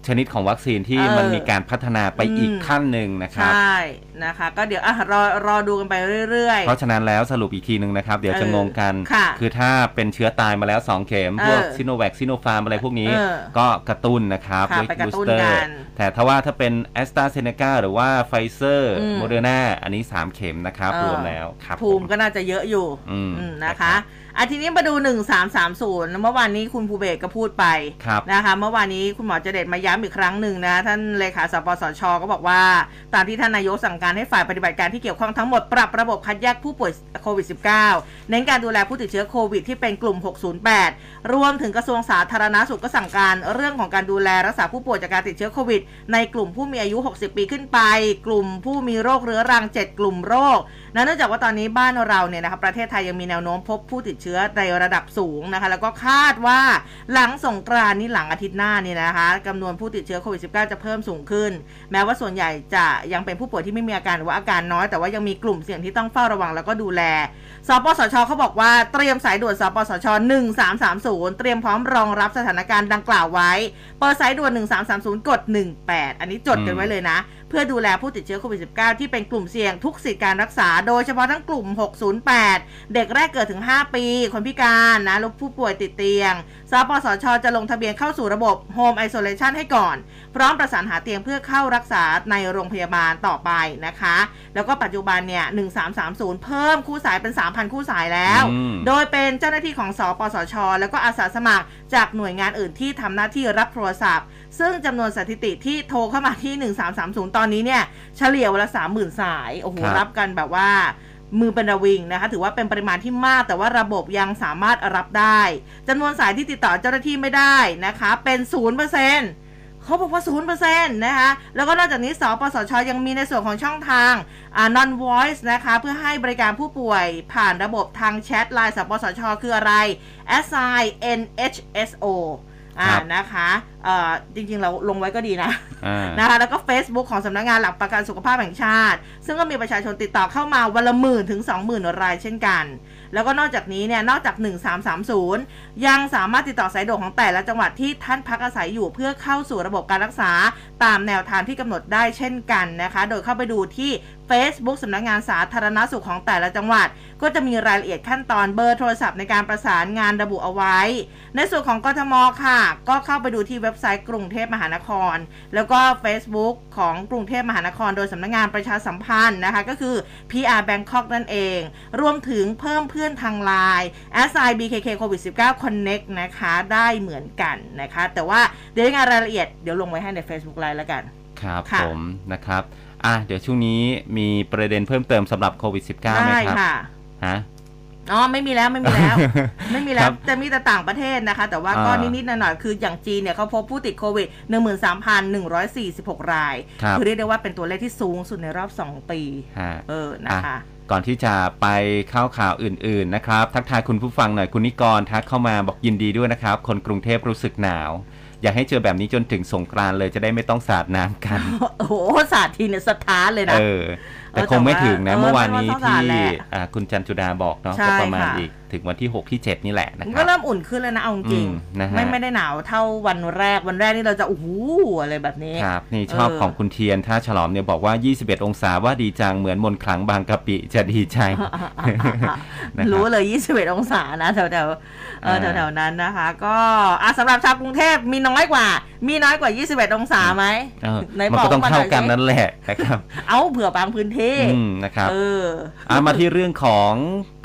ชนิดของวัคซีนที่เออมันมีการพัฒนาไปอืมอีกขั้นหนึ่งนะครับใช่นะคะ ก็เดี๋ยวอะรอรอดูกันไปเรื่อยเพราะฉะนั้นแล้วสรุปอีกทีหนึ่งนะครับ เดี๋ยวจะเอองงกันค่ะอถ้าเป็นเชื้อตายมาแล้ว 2 เข็มเออพวกซิโนแวคซิโนฟาร์มอะไรพวกนี้เออก็กระตุ้นนะครับค่ะด้วยไปกระบูตุ้สนเตอกัร์นแต่ถ้าว่าถ้าเป็นแอสตราเซเนกาหรือว่าไฟเซอร์อืมโมเดอร์นาอันนี้ 3 เข็มนะครับเออรวมแล้วครับภูมิผก็น่าจะเยอะอยู่อืมอืม นะนะครัคะบอะทีนี้มาดู1330เมื่อวานนี้คุณภูเบศก็พูดไปครับนะคะเมื่อวานนี้คุณหมอเจเดตมาย้ำอีกครั้งหนึ่งนะ ท่านเลขาสปสช ก็บอกว่า ตามที่ท่านนายกสั่งการให้ฝ่ายปฏิบัติการที่เกี่ยวข้องทั้งหมดปรับระบบคัดแยกผู้ป่วยโควิด -19 เน้นการดูแลผู้ติดเชื้อโควิดที่เป็นกลุ่ม 608 รวมถึงกระทรวงสาธารณสุขก็สั่งการเรื่องของการดูแลรักษาผู้ป่วยจากการติดเชื้อโควิด ในกลุ่มผู้มีอายุ 60 ปีขึ้นไป กลุ่มผู้มีโรคเรื้อรัง 7 กลุ่มโรคนะ เนื่องจากว่าตอนนี้บ้านเราเนี่ยนะคะประเทศไทยยังมีแนวโน้มพบผู้ติดเชื้อในระดับสูงนะคะ แล้วก็คาดว่าหลังสงกรานนี่หลังอาทิตย์หน้านี่นะคะจำนวนผู้ติดเชื้อโควิด -19 จะเพิ่มสูงขึ้น แม้ว่าส่วนใหญ่จะยังเป็นผู้ป่วยที่ไม่มีอาการหรือว่าอาการน้อย แต่ว่ายังมีกลุ่มเสี่ยงที่ต้องเฝ้าระวังแล้วก็ดูแลสปสชเขาบอกว่าเตรียมสายด่วนสปสช 1330 เตรียมพร้อมรองรับสถานการณ์ดังกล่าวไว้ เปิดสายด่วน 1330 กด 18 อันนี้จดกันไว้เลยนะ เพื่อดูแลผู้ติดเชื้อโควิด -19 ที่เป็นกลุ่มเสี่ยงทุกสิทธิการรักษา โดยเฉพาะทั้งกลุ่ม 608 เด็กแรกเกิดถึง 5 ปี คนพิการนะลูกผู้ป่วยติดเตียงสปสช จะลงทะเบียนเข้าสู่ระบบ Home Isolation ให้ก่อน พร้อมประสานหาเตียงเพื่อเข้ารักษาในโรงพยาบาลต่อไปนะคะ แล้วก็ปัจจุบันเนี่ย 1330 เพิ่มคู่สายเป็น 3,000 คู่สายแล้วอืมโดยเป็นเจ้าหน้าที่ของสปสช แล้วก็อาสาสมัครจากหน่วยงานอื่นที่ทำหน้าที่รับโทรศัพท์ ซึ่งจำนวนสถิติที่โทรเข้ามาที่ 1330 ตอนนี้เนี่ยเฉลี่ยวันละ 30,000 สาย โอ้โห ครับ รับกันแบบว่ามือเป็นระวิงนะคะ ถือว่าเป็นปริมาณที่มาก แต่ว่าระบบยังสามารถรับได้จำนวนสายที่ติดต่อเจ้าหน้าที่ไม่ได้นะคะ เป็น 0%เขาบอกว่า0%นะคะ แล้วก็นอกจากนี้สปสช ยังมีในส่วนของช่องทางอ่า non voice นะคะ เพื่อให้บริการผู้ป่วยผ่านระบบทางแชทไลน์สปสช คืออะไร assign nhso อ่าครับนะคะเอ่อจริงๆ เราลงไว้ก็ดีนะอ่านะคะแล้วก็ Facebook ของสำนักงานหลักประกันสุขภาพแห่งชาติ ซึ่งก็มีประชาชนติดต่อเข้ามาวันละหมื่นถึง 20,000 รายเช่นกัน แล้วก็นอกจากนี้เนี่ยนอกจาก 1330 ยังสามารถติดต่อสายด่วนของแต่ละจังหวัดที่ท่านพักอาศัยอยู่เพื่อเข้าสู่ระบบการรักษา ตามแนวทางที่กำหนดได้เช่นกันนะคะ โดยเข้าไปดูที่ Facebook สำนักงานสาธารณสุขของแต่ละจังหวัด ก็จะมีรายละเอียดขั้นตอนเบอร์โทรศัพท์ในการประสานงานระบุเอาไว้ ในส่วนของกทมค่ะ ก็เข้าไปดูที่เว็บไซต์กรุงเทพมหานคร แล้วก็ Facebook ของกรุงเทพมหานคร โดยสำนักงานประชาสัมพันธ์นะคะ ก็คือ PR Bangkok นั่นเอง รวมถึงเพิ่มเพื่อนทางไลน์ s i BKK COVID 19 Connect นะคะได้เหมือนกันนะคะ แต่ว่าเดี๋ยวยังไงรายละเอียดเดี๋ยวลงไว้ให้ใน Facebook Live แล้วกัน ครับค่ะผมนะครับอะเดี๋ยวช่วงนี้มีประเด็นเพิ่มเติมสำหรับโควิด -19 ไหมได้ครับค่ะฮะอ๋อไม่มีแล้วไม่มีแล้ว ไม่มีแล้ครัวบจะมีแต่ต่างประเทศนะคะ แต่ว่าก็อ่านิดๆหน่อยๆคืออย่างจีนเนี่ยเขาพบผู้ติดโควิด 13,146 รายครับอเรียกได้ว่าเป็นตัวเลขที่สูงสุดในรอบ 2 ปีฮะเออนะคะอะก่อนที่จะไปเข้าข่าวอื่น ๆนะครับ ทักทายคุณผู้ฟังหน่อยคุณนิกรทักเข้ามาบอกยินดีด้วยนะครับ คนกรุงเทพรู้สึกหนาว อยากให้เจอแบบนี้จนถึงสงกรานต์เลยจะได้ไม่ต้องสาดน้ำกัน โอ้โหศาสตร์ทีเนี่ยสถานเลยนะ เออ แต่เออคงไม่ถึงนะแต่ว่าเมื่อวานนี้เออไม่ว่าต้องสาที่ดแหละอ่าคุณจันจุดาบอกเนาะใช่ก็ประมาณค่ะอีกถึงวันที่ 6 ที่ 7 นี่แหละนะมันคก็รับเริ่มอุ่นขึ้นแล้วนะเอาจริงอืมนะฮะไม่ไม่ได้หนาวเท่าวันแรกวันแรกนี่เราจะโอ้โหอะไรแบบนี้ครับนี่ชอบเออของคุณเทียนท่าฉลอมเนี่ยบอกว่า 21 องศาว่าดีจังเหมือนมนต์ขลังบางกะปิจะดีใจนะครับรู้เลย 21 องศานะแถวแถวๆเอออ่าแถวๆนั้นนะคะ ก็อะสำหรับชาวกรุงเทพมีน้อยกว่า มีน้อยกว่า 21 องศาไหมเออไหนมันบอกก็ต้องมาหน่เท่าอยกันสินั่นแหละนะครับเอาเผื่อบางพื้นที่อืมนะครับเออเอามาที่เรื่องของ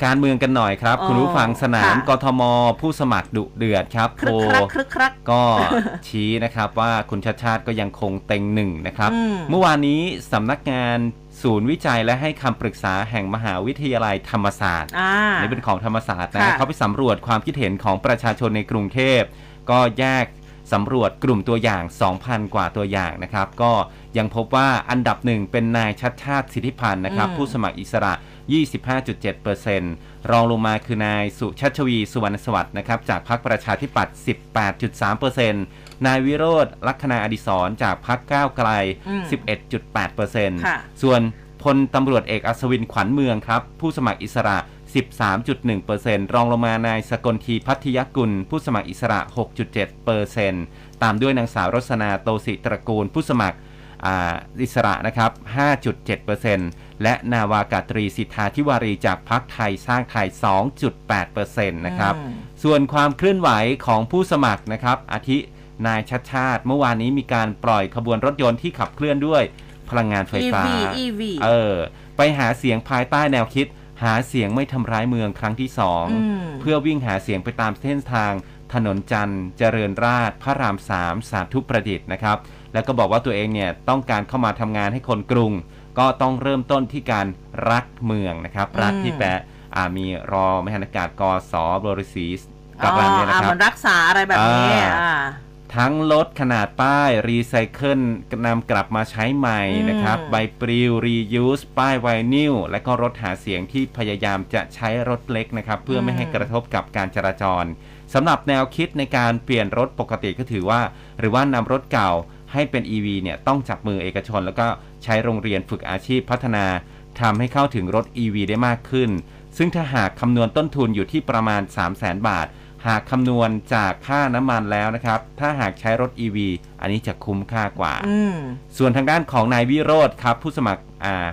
การเมืองกันหน่อยครับอ๋อคุณผู้ฟังสนามค่ะกทม ผู้สมัครดุเดือดครับครึโพกครักครึกครักก็ชี้นะครับว่าคุณชาติชาติก็ยังคงเต็งหนึ่งนะครับอืมเมื่อวานนี้สำนักงานศูนย์วิจัยและให้คำปรึกษาแห่งมหาวิทยาลัยธรรมศาสตร์อ่าอันนี่เป็นของธรรมศาสตร์นะค่ะเขาไปสำรวจความคิดเห็นของประชาชนในกรุงเทพก็แยก สำรวจกลุ่มตัวอย่าง 2,000 กว่าตัวอย่างนะครับ ก็ยังพบว่าอันดับหนึ่งเป็นนายชัดชาติสิทธิพันธ์นะครับอืมผู้สมัครอิสระ 25.7%รองลงมาคือนายสุชัชวี สุวรรณสวัสดิ์นะครับจากพรรคประชาธิปัตย์ 18.3%นายวิโรธลัคนาอดิศรจากพรรคก้าวไกลอืม11.8%ค่ะส่วนพลตำรวจเอกอัศวินขวัญเมืองครับ ผู้สมัครอิสระ 13.1%รองลงมานายสกลทีพัทยกุล ผู้สมัครอิสระ 6.7%ตามด้วยนางสาวรสนาโตสิตระกูล ผู้สมัครอ่าอิสระนะครับ 5.7%และนาวากาตรีสิทธาธิวารีจากพักไทยสร้างไทย 2.8%นะครับอืมส่วนความเคลื่อนไหวของผู้สมัครนะครับ อาทินายชัดชาติ เมื่อวานนี้มีการปล่อยขบวนรถยนต์ที่ขับเคลื่อนด้วยพลังงานไฟฟ้า EV EV เออ ไปหาเสียงภายใต้แนวคิด หาเสียงไม่ทำร้ายเมืองครั้งที่สองอืมเพื่อวิ่งหาเสียงไปตามเส้นทาง ถนนจันทร์เจริญราษฎร์พระรามสามสาธุประดิษฐ์นะครับ แล้วก็บอกว่าตัวเองเนี่ยต้องการเข้ามาทำงานให้คนกรุง ก็ต้องเริ่มต้นที่การรักเมืองนะครับ รักที่แปลอ่ามีรอมหานากาศกสบริสีกับรันเนี่ยนะอ่าครัมับนรักษาอะไรแบบนี้อ่าอ่า ทั้งลดขนาดป้ายรีไซเคิลนำกลับมาใช้ใหม่นะครับอืมใบปลิวรียูสป้ายไวนิลและก็รถหาเสียงที่พยายามจะใช้รถเล็กนะครับ เพื่อไม่ให้กระทบกับการจราจรสำหรับแนวคิดในการเปลี่ยนรถปกติก็ถือว่า หรือว่านำรถเก่าให้เป็น EV เนี่ยต้องจับมือเอกชน แล้วก็ใช้โรงเรียนฝึกอาชีพพัฒนาทำให้เข้าถึงรถ EV ได้มากขึ้น ซึ่งถ้าหากคำนวณต้นทุนอยู่ที่ประมาณ 3 0 0 0 0 0 บาท หากคำนวณจากค่าน้ำมันแล้วนะครับ ถ้าหากใช้รถ EV อันนี้จะคุ้มค่ากว่าอืมส่วนทางด้านของนายวิโรธครับ ผู้สมัครอ่า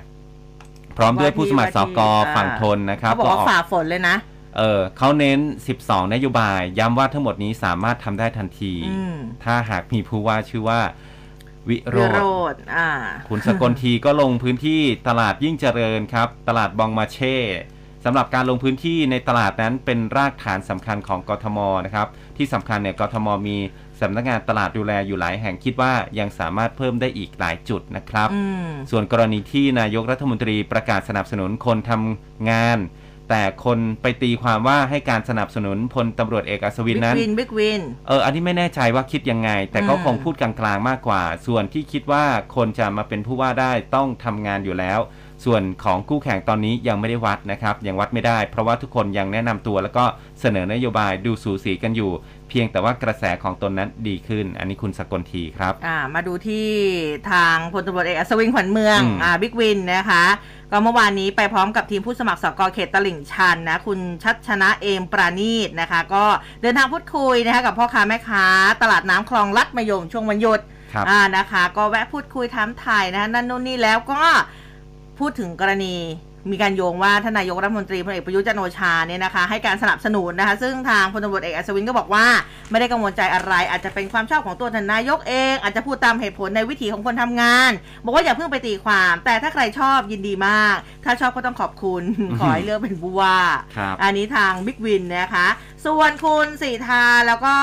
พร้อมด้วยผู้สมัครสกว่าที่ฝั่งทนนะครับเขาบอกว่าออกฝ่าฝนเลยนะเออเขาเน้น 12 นโยบาย ย้ำว่าทั้งหมดนี้สามารถทำได้ทันทีอืมถ้าหากมีผู้ว่าชื่อว่าวิโรวิธโรดอ่าคุณสกลทีก็ลงพื้นที่ตลาดยิ่งเจริญครับ ตลาดบองมาเช่ สำหรับการลงพื้นที่ในตลาดนั้นเป็นรากฐานสำคัญของกทมนะครับที่สำคัญเนี่ยกทมมีสำนักงานตลาดดูแลอยู่หลายแห่งคิดว่ายังสามารถเพิ่มได้อีกหลายจุดนะครับอืมส่วนกรณีที่นายกรัฐมนตรีประกาศสนับสนุนคนทำงาน แต่คนไปตีความว่าให้การสนับสนุนพลตำรวจเอกอัศวิบิ๊นกนั้นวินบิ๊กวินเอออันนี้ไม่แน่ใจว่าคิดยังไง แต่ก็อืมคงพูดกลางๆมากกว่า ส่วนที่คิดว่าคนจะมาเป็นผู้ว่าได้ต้องทำงานอยู่แล้ว ส่วนของคู่แข่งตอนนี้ยังไม่ได้วัดนะครับยังวัดไม่ได้ เพราะว่าทุกคนยังแนะนำตัว แล้วก็เสนอนโยบายดูสูสีกันอยู่ เพียงแต่ว่ากระแสของตนนั้นดีขึ้น อันนี้คุณสกลธีครับอ่ามาดูที่ทางพลตำรวจเอกอัศวินขวัญเมืองอืมอ่าบิ๊กวินนะคะก็เมื่อวานนี้ไปพร้อมกับทีมผู้สมัครสกเขตตลิ่งชันนะคุณชัดชนะเอมปราณีตนะคะ ก็เดินทางพูดคุยนะคะกับพ่อค้าแม่ค้า ตลาดน้ำคลองลัดมะยมช่วงวันหยุดครับอ่านะคะ ก็แวะพูดคุยถามถ่ายนะคะนั่นนู่นนี่แล้วก็ พูดถึงกรณี มีการโยงว่าท่านนายกรัฐมนตรีพลเอกประยุทธ์จันทร์โอชาเนี่ยนะคะให้การสนับสนุนนะคะ ซึ่งทางพลตำรวจเอกอัศวินก็บอกว่าไม่ได้กังวลใจอะไร อาจจะเป็นความชอบของตัวท่านนายกเอง อาจจะพูดตามเหตุผลในวิถีของคนทำงาน บอกว่าอย่าเพิ่งไปตีความ แต่ถ้าใครชอบยินดีมาก ถ้าชอบก็ต้องขอบคุณ ขอให้เลือกเป็นผู้ว่าครับอันนี้ทางบิ๊กวินนะคะ ส่วนคุณสีทาแล้วก็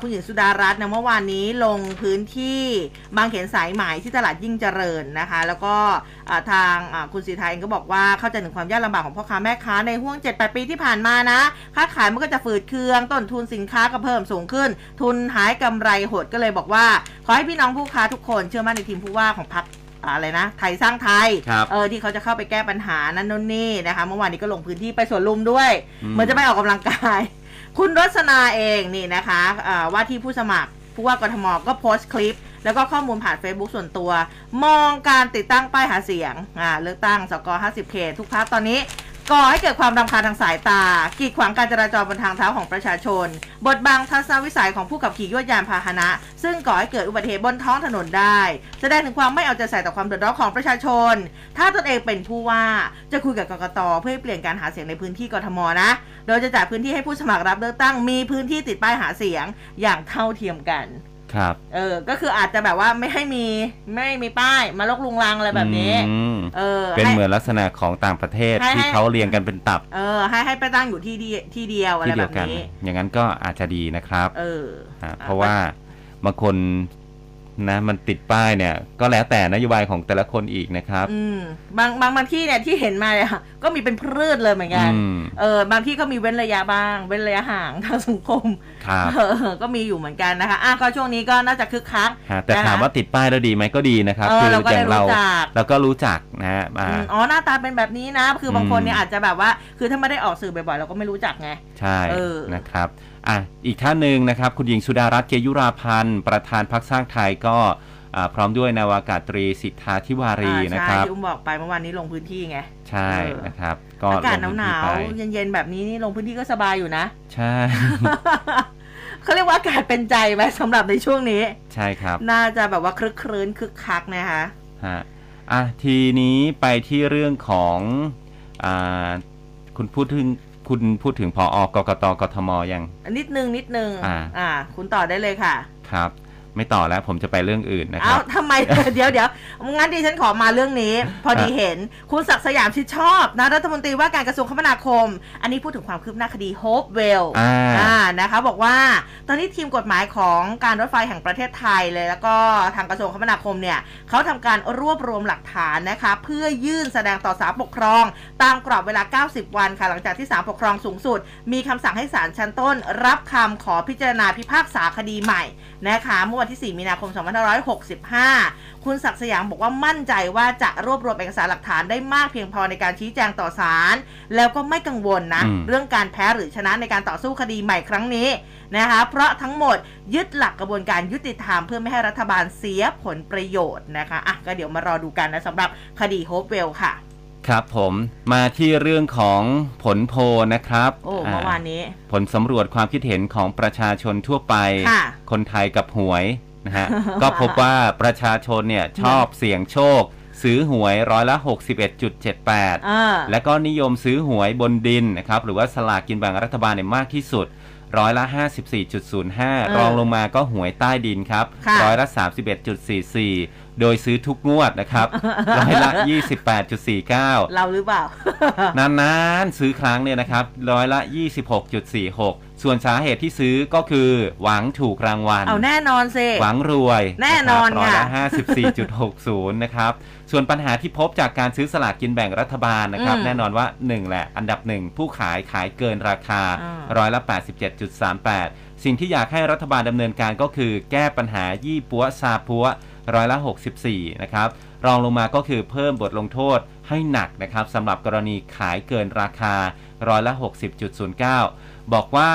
คุณหญิงสุดารัตน์นะเมื่อวานนี้ลงพื้นที่บางเขนสายไหมที่ตลาดยิ่งเจริญนะคะ แล้วก็อ่าทางอ่าคุณสีทาเองก็บอกว่าเข้าใจถึงความยากลำบากของพ่อค้าแม่ค้าในห่วง 7-8 ปีที่ผ่านมานะ ค้าขายมันก็จะฝืดเคือง ต้นทุนสินค้าก็เพิ่มสูงขึ้น ทุนหายกำไรหดก็เลยบอกว่า ขอให้พี่น้องผู้ค้าทุกคนเชื่อมั่นในทีมผู้ว่าของพรรคอะไรนะ ไทยสร้างไทยครับเออที่เขาจะเข้าไปแก้ปัญหานั่นนู่นนี่นะคะ เมื่อวานนี้ก็ลงพื้นที่ไปสวนลุมด้วยอืมเหมือนจะไปออกกำลังกาย คุณรสนาเองนี่นะคะอ่าว่าที่ผู้สมัครผู้ว่ากทมก็โพสต์คลิป แล้วก็ข้อมูลผ่าน Facebook ส่วนตัว มองการติดตั้งป้ายหาเสียงอ่าเลือกตั้งสก50เขตทุกพักตอนนี้ก่อให้เกิดความรำคาญทางสายตา กีดขวางการจราจรบนทางเท้าของประชาชน บดบังทัศนวิสัยของผู้ขับขี่ยวดยานพาหนะ ซึ่งก่อให้เกิดอุบัติเหตุบนท้องถนนได้ แสดงถึงความไม่เอาใจใส่ต่อความเดือดร้อนของประชาชน ถ้าตนเองเป็นผู้ว่าจะคุยกับกกตเพื่อให้เปลี่ยนการหาเสียงในพื้นที่กทมนะ โดยจะจัดพื้นที่ให้ผู้สมัครรับเลือกตั้งมีพื้นที่ติดป้ายหาเสียงอย่างเท่าเทียมกัน ครับ เออ ก็คืออาจจะแบบว่าไม่ให้มีไม่มีป้ายมาลกลุงลังอะไรแบบนี้อืมเออ เป็นให้เหมือนลักษณะของต่างประเทศให้ที่ให้เขาเรียงกันเป็นตับ เออ ให้ให้ไปตั้งอยู่ที่เดียที่เดียวอะไรที่แบเดียวบกันนี้ อย่างนั้นก็อาจจะดีนะครับ เอออ่าอ่าเพราะว่าบางคน นะมันติดป้ายเนี่ย ก็แล้วแต่นโยบายของแต่ละคนอีกนะครับอืมบางบางบางที่เนี่ยที่เห็นมาเนี่ยก็มีเป็นพืชเลยเหมือนกันอืมเออบางที่ก็มีเว้นระยะบ้าง เว้นระยะห่างทางสังคมครับเออก็มีอยู่เหมือนกันนะคะอะก็ช่วงนี้ก็น่าจะคึกคักฮะแต่นะคะถามว่าติดป้ายแล้วดีไหมก็ดีนะครับเออคืเราก็อได้ย่างเรารู้จักเราก็รู้จักนะฮะอ่าอืมอ๋อหน้าตาเป็นแบบนี้นะ คือบางคนเนี่ยอืมอาจจะแบบว่า คือถ้าไม่ได้ออกสื่อบ่อยๆเราก็ไม่รู้จักไงใช่เออนะครับ อะอีกท่านหนึ่งนะครับ คุณหญิงสุดารัตน์เกยุราพันธ์ ประธานพรรคสร้างไทยก็อ่าพร้อมด้วยนาวากาตรีสิทธาธิวารีอ่านะใช่ครับที่อุ้มบอกไปเมื่อวานนี้ลงพื้นที่ไง ใช่เออนะครับ ก็อากาศลงพื้หนาวที่ไปๆเย็นๆแบบนี้นี่ลงพื้นที่ก็สบายอยู่นะ ใช่เขาเรียกว่าอากาศเป็นใจไหมสำหรับในช่วงนี้ ใช่ครับ น่าจะแบบว่าคลึกครื้นคึกคักนะคะฮะอะทีนี้ไปที่เรื่องของอ่าคุณพูดถึง คุณพูดถึงพออกกตกทมยังนิดนึงนิดนึงอ่าอ่าคุณต่อได้เลยค่ะ ครับ ไม่ต่อแล้วผมจะไปเรื่องอื่นนะคเอ้ารับทำไม เดี๋ยวเดี๋ยวงั้นดิฉันขอมาเรื่องนี้ พอดีอะเห็นคุณศักดิ์สยามชิดชอบนะรัฐมนตรีว่าการกระทรวงคมนาคม อันนี้พูดถึงความคืบหน้าคดีโฮปเวลอ่าอ่านะคะบอกว่าตอนนี้ทีมกฎหมายของการรถไฟแห่งประเทศไทยเลย แล้วก็ทางกระทรวงคมนาคมเนี่ยเขาทำการรวบรวมหลักฐานนะคะเพื่อยื่นแสดงต่อศาลปกครอง ตามกรอบเวลา 90 วันค่ะหลังจากที่ศาลปกครองสูงสุด มีคำสั่งให้ศาลชั้นต้น รับคำขอพิจารณาพิพากษาคดีใหม่นะคะเมื่อวันที่ 4 มีนาคม 2565 คุณศักดิ์สยามบอกว่ามั่นใจว่าจะรวบรวมเอกสารหลักฐานได้มากเพียงพอในการชี้แจงต่อศาลแล้วก็ไม่กังวลนะอืมเรื่องการแพ้หรือชนะในการต่อสู้คดีใหม่ครั้งนี้นะคะเพราะทั้งหมดยึดหลักกระบวนการยุติธรรมเพื่อไม่ให้รัฐบาลเสียผลประโยชน์นะคะอะก็เดี๋ยวมารอดูกันนะสำหรับคดีโฮปเวลล์ค่ะ ครับผมมาที่เรื่องของผลโพลนะครับโอ้เมื่อวานนี้ ผลสำรวจความคิดเห็นของประชาชนทั่วไปค่ะคนไทยกับหวยนะฮะก็พบว่าประชาชนเนี่ยชอบเสี่ยงโชค ซื้อหวยร้อยละ 61.78อ่าและก็นิยมซื้อหวยบนดินนะครับหรือว่าสลากกินแบ่งรัฐบาลเนี่ยมากที่สุดร้อยละ 54.05 รองลงมาก็หวยใต้ดินครับค่ะร้อยละ 31.44 โดยซื้อทุกงวดนะครับร้อยละ 28.49 เราหรือเปล่า นานๆ ซื้อครั้งเนี่ยนะครับร้อยละ 26.46 ส่วนสาเหตุที่ซื้อก็คือ หวังถูกรางวัล เอาแน่นอนสิ หวังรวยแน่นอนร้อยละค่ะ54.60 นะครับ ส่วนปัญหาที่พบจากการซื้อสลากกินแบ่งรัฐบาลนะครับอืมแน่นอนว่า 1 แหละ อันดับ 1 ผู้ขายขายเกินราคาอ่าร้อยละ 87.38 สิ่งที่อยากให้รัฐบาลดำเนินการก็คือ แก้ปัญหายี่ปัวซาปัว ร้อยละ 64 นะครับ รองลงมาก็คือเพิ่มบทลงโทษให้หนักนะครับสำหรับกรณีขายเกินราคาร้อยละ 60.09 บอกว่า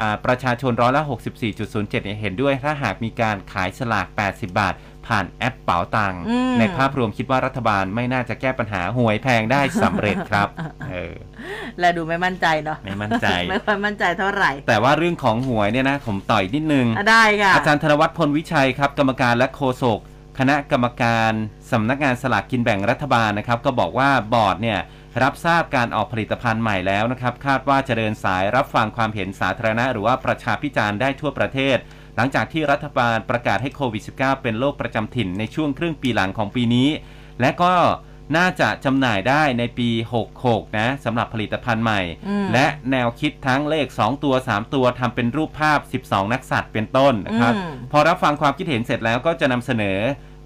อ่าประชาชนร้อยละ 64.07เนี่ยเห็นด้วยถ้าหากมีการขายสลาก 80 บาท ผ่านแอปเป๋าตังค์อืมในภาพรวมคิดว่ารัฐบาลไม่น่าจะแก้ปัญหาหวยแพงได้สำเร็จครับเออและดูไม่มั่นใจเนาะไม่มั่นใจไม่ค่อยมั่นใจเท่าไหร่ แต่ว่าเรื่องของหวยเนี่ยนะผมต่อยนิดนึงอะได้ค่ะอาจารย์ธนวัฒน์พลวิชัยครับ กรรมการและโฆษกคณะกรรมการสำนักงานสลากกินแบ่งรัฐบาลนะครับ ก็บอกว่าบอร์ดเนี่ยรับทราบการออกผลิตภัณฑ์ใหม่แล้วนะครับ คาดว่าจะเดินสายรับฟังความเห็นสาธารณะ หรือว่าประชาพิจารณ์ได้ทั่วประเทศ หลังจากที่รัฐบาลประกาศให้โควิด -19 เป็นโรคประจำถิ่นในช่วงครึ่งปีหลังของปีนี้ และก็น่าจะจำหน่ายได้ในปี 66 นะสำหรับผลิตภัณฑ์ใหม่อืมและแนวคิดทั้งเลข 2 ตัว 3 ตัวทำเป็นรูปภาพ 12 นักสัตว์เป็นต้นนะครับอืมพอรับฟังความคิดเห็นเสร็จแล้วก็จะนำเสนอ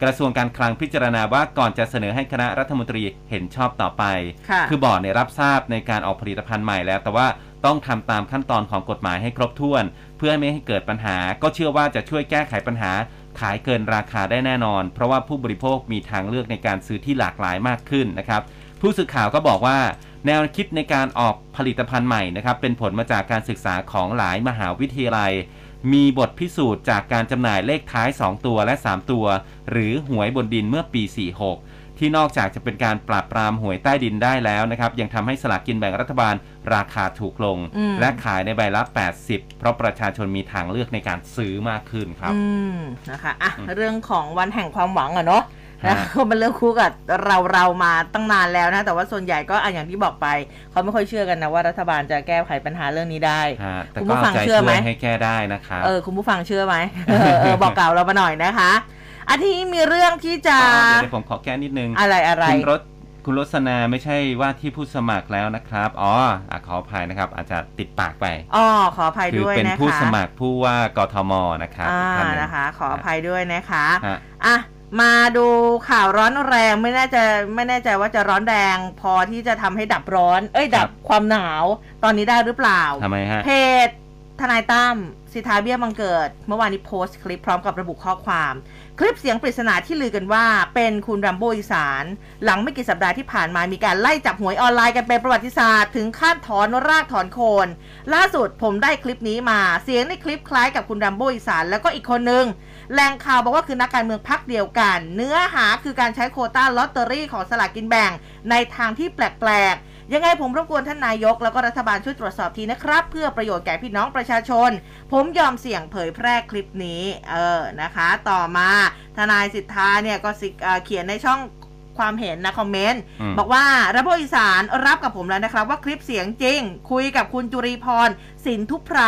กระทรวงการคลังพิจารณาว่าก่อนจะเสนอให้คณะรัฐมนตรีเห็นชอบต่อไปค่ะคือบอร์ดเนี่ยรับทราบในการออกผลิตภัณฑ์ใหม่แล้ว แต่ว่า ต้องทำตามขั้นตอนของกฎหมายให้ครบถ้วน เพื่อไม่ให้เกิดปัญหา ก็เชื่อว่าจะช่วยแก้ไขปัญหาขายเกินราคาได้แน่นอน เพราะว่าผู้บริโภคมีทางเลือกในการซื้อที่หลากหลายมากขึ้นนะครับผู้สื่อข่าวก็บอกว่า แนวคิดในการออกผลิตภัณฑ์ใหม่นะครับเป็นผลมาจากการศึกษาของหลายมหาวิทยาลัย มีบทพิสูจน์จากการจำหน่ายเลขท้าย 2 ตัวและ 3 ตัว หรือหวยบนดินเมื่อปี 46 ที่นอกจากจะเป็นการปราบปรามหวยใต้ดินได้แล้วนะครับยังทำให้สลากกินแบ่งรัฐบาลราคาถูกลงอืมและขายในใบละ 80 เพราะประชาชนมีทางเลือกในการซื้อมากขึ้นครับอืมนะคะอะเรื่องของวันแห่งความหวังอะเนาะฮะนะก็เป็นเรื่องคู่กับเราเรามาตั้งนานแล้วนะ แต่ว่าส่วนใหญ่ก็อะอย่างที่บอกไป เขาไม่ค่อยเชื่อกันนะว่ารัฐบาลจะแก้ไขปัญหาเรื่องนี้ได้ฮะแต่คุณก็ผู้ฟัเอางใจเชื่อช่ไหมวยให้แก้ได้นะครับเออคุณผู้ฟังเชื่อไหมเออเออบอกกล่าวเรามาหน่อยนะคะ อันที่มีเรื่องที่จะ อ๋อเดี๋ยวผมขอแก้นิดนึง อะไรอะไร คุณรถคุณรสนาไม่ใช่ว่าที่ผู้สมัครแล้วนะครับ อ๋ออะขออภัยนะครับ อาจจะติดปากไป อ๋อขออภัยคืด้วยเป็นนะคะผู้สมัครผู้ว่ากทมนะครับอ่าท่านหนึ่งนะคะ ขออภัยด้วยนะคะ ฮะ อะมาดูข่าวร้อนแรงไม่แน่ใจไม่แน่ใจว่าจะร้อนแรงพอที่จะทำให้ดับร้อน เอ้ยดับความหนาวตอนนี้ได้หรือเปล่า ทำไมฮะ เพจทนายตั้มสิทธาเบี้ยบังเกิด เมื่อวานนี้โพสต์คลิปพร้อมกับระบุข้อความ คลิปเสียงปริศนาที่ลือกันว่า เป็นคุณรัมโบอีสาน หลังไม่กี่สัปดาห์ที่ผ่านมามีการไล่จับหวยออนไลน์กันเป็นประวัติศาสตร์ถึงขั้นถอนรากถอนโคน ล่าสุดผมได้คลิปนี้มาเสียงในคลิปคล้ายกับคุณรัมโบอีสานแล้วก็อีกคนนึงแหล่งข่าวบอกว่าคือนักการเมืองพักเดียวกัน เนื้อหาคือการใช้โคต้าลอตเตอรี่ของสลากกินแบ่ง ในทางที่แปลกๆ ยังไงผมรบกวนท่านนายกแล้วก็รัฐบาลช่วยตรวจสอบทีนะครับ เพื่อประโยชน์แก่พี่น้องประชาชน ผมยอมเสี่ยงเผยแพร่คลิปนี้ เออนะคะ ต่อมาทนายสิทธาเนี่ยก็เขียนในช่อง ความเห็นนะคอมเมนต์อืมบอกว่าระบบอีสานรับกับผมแล้วนะครับ ว่าคลิปเสียงจริง คุยกับคุณจุรีพรสินทุพไพร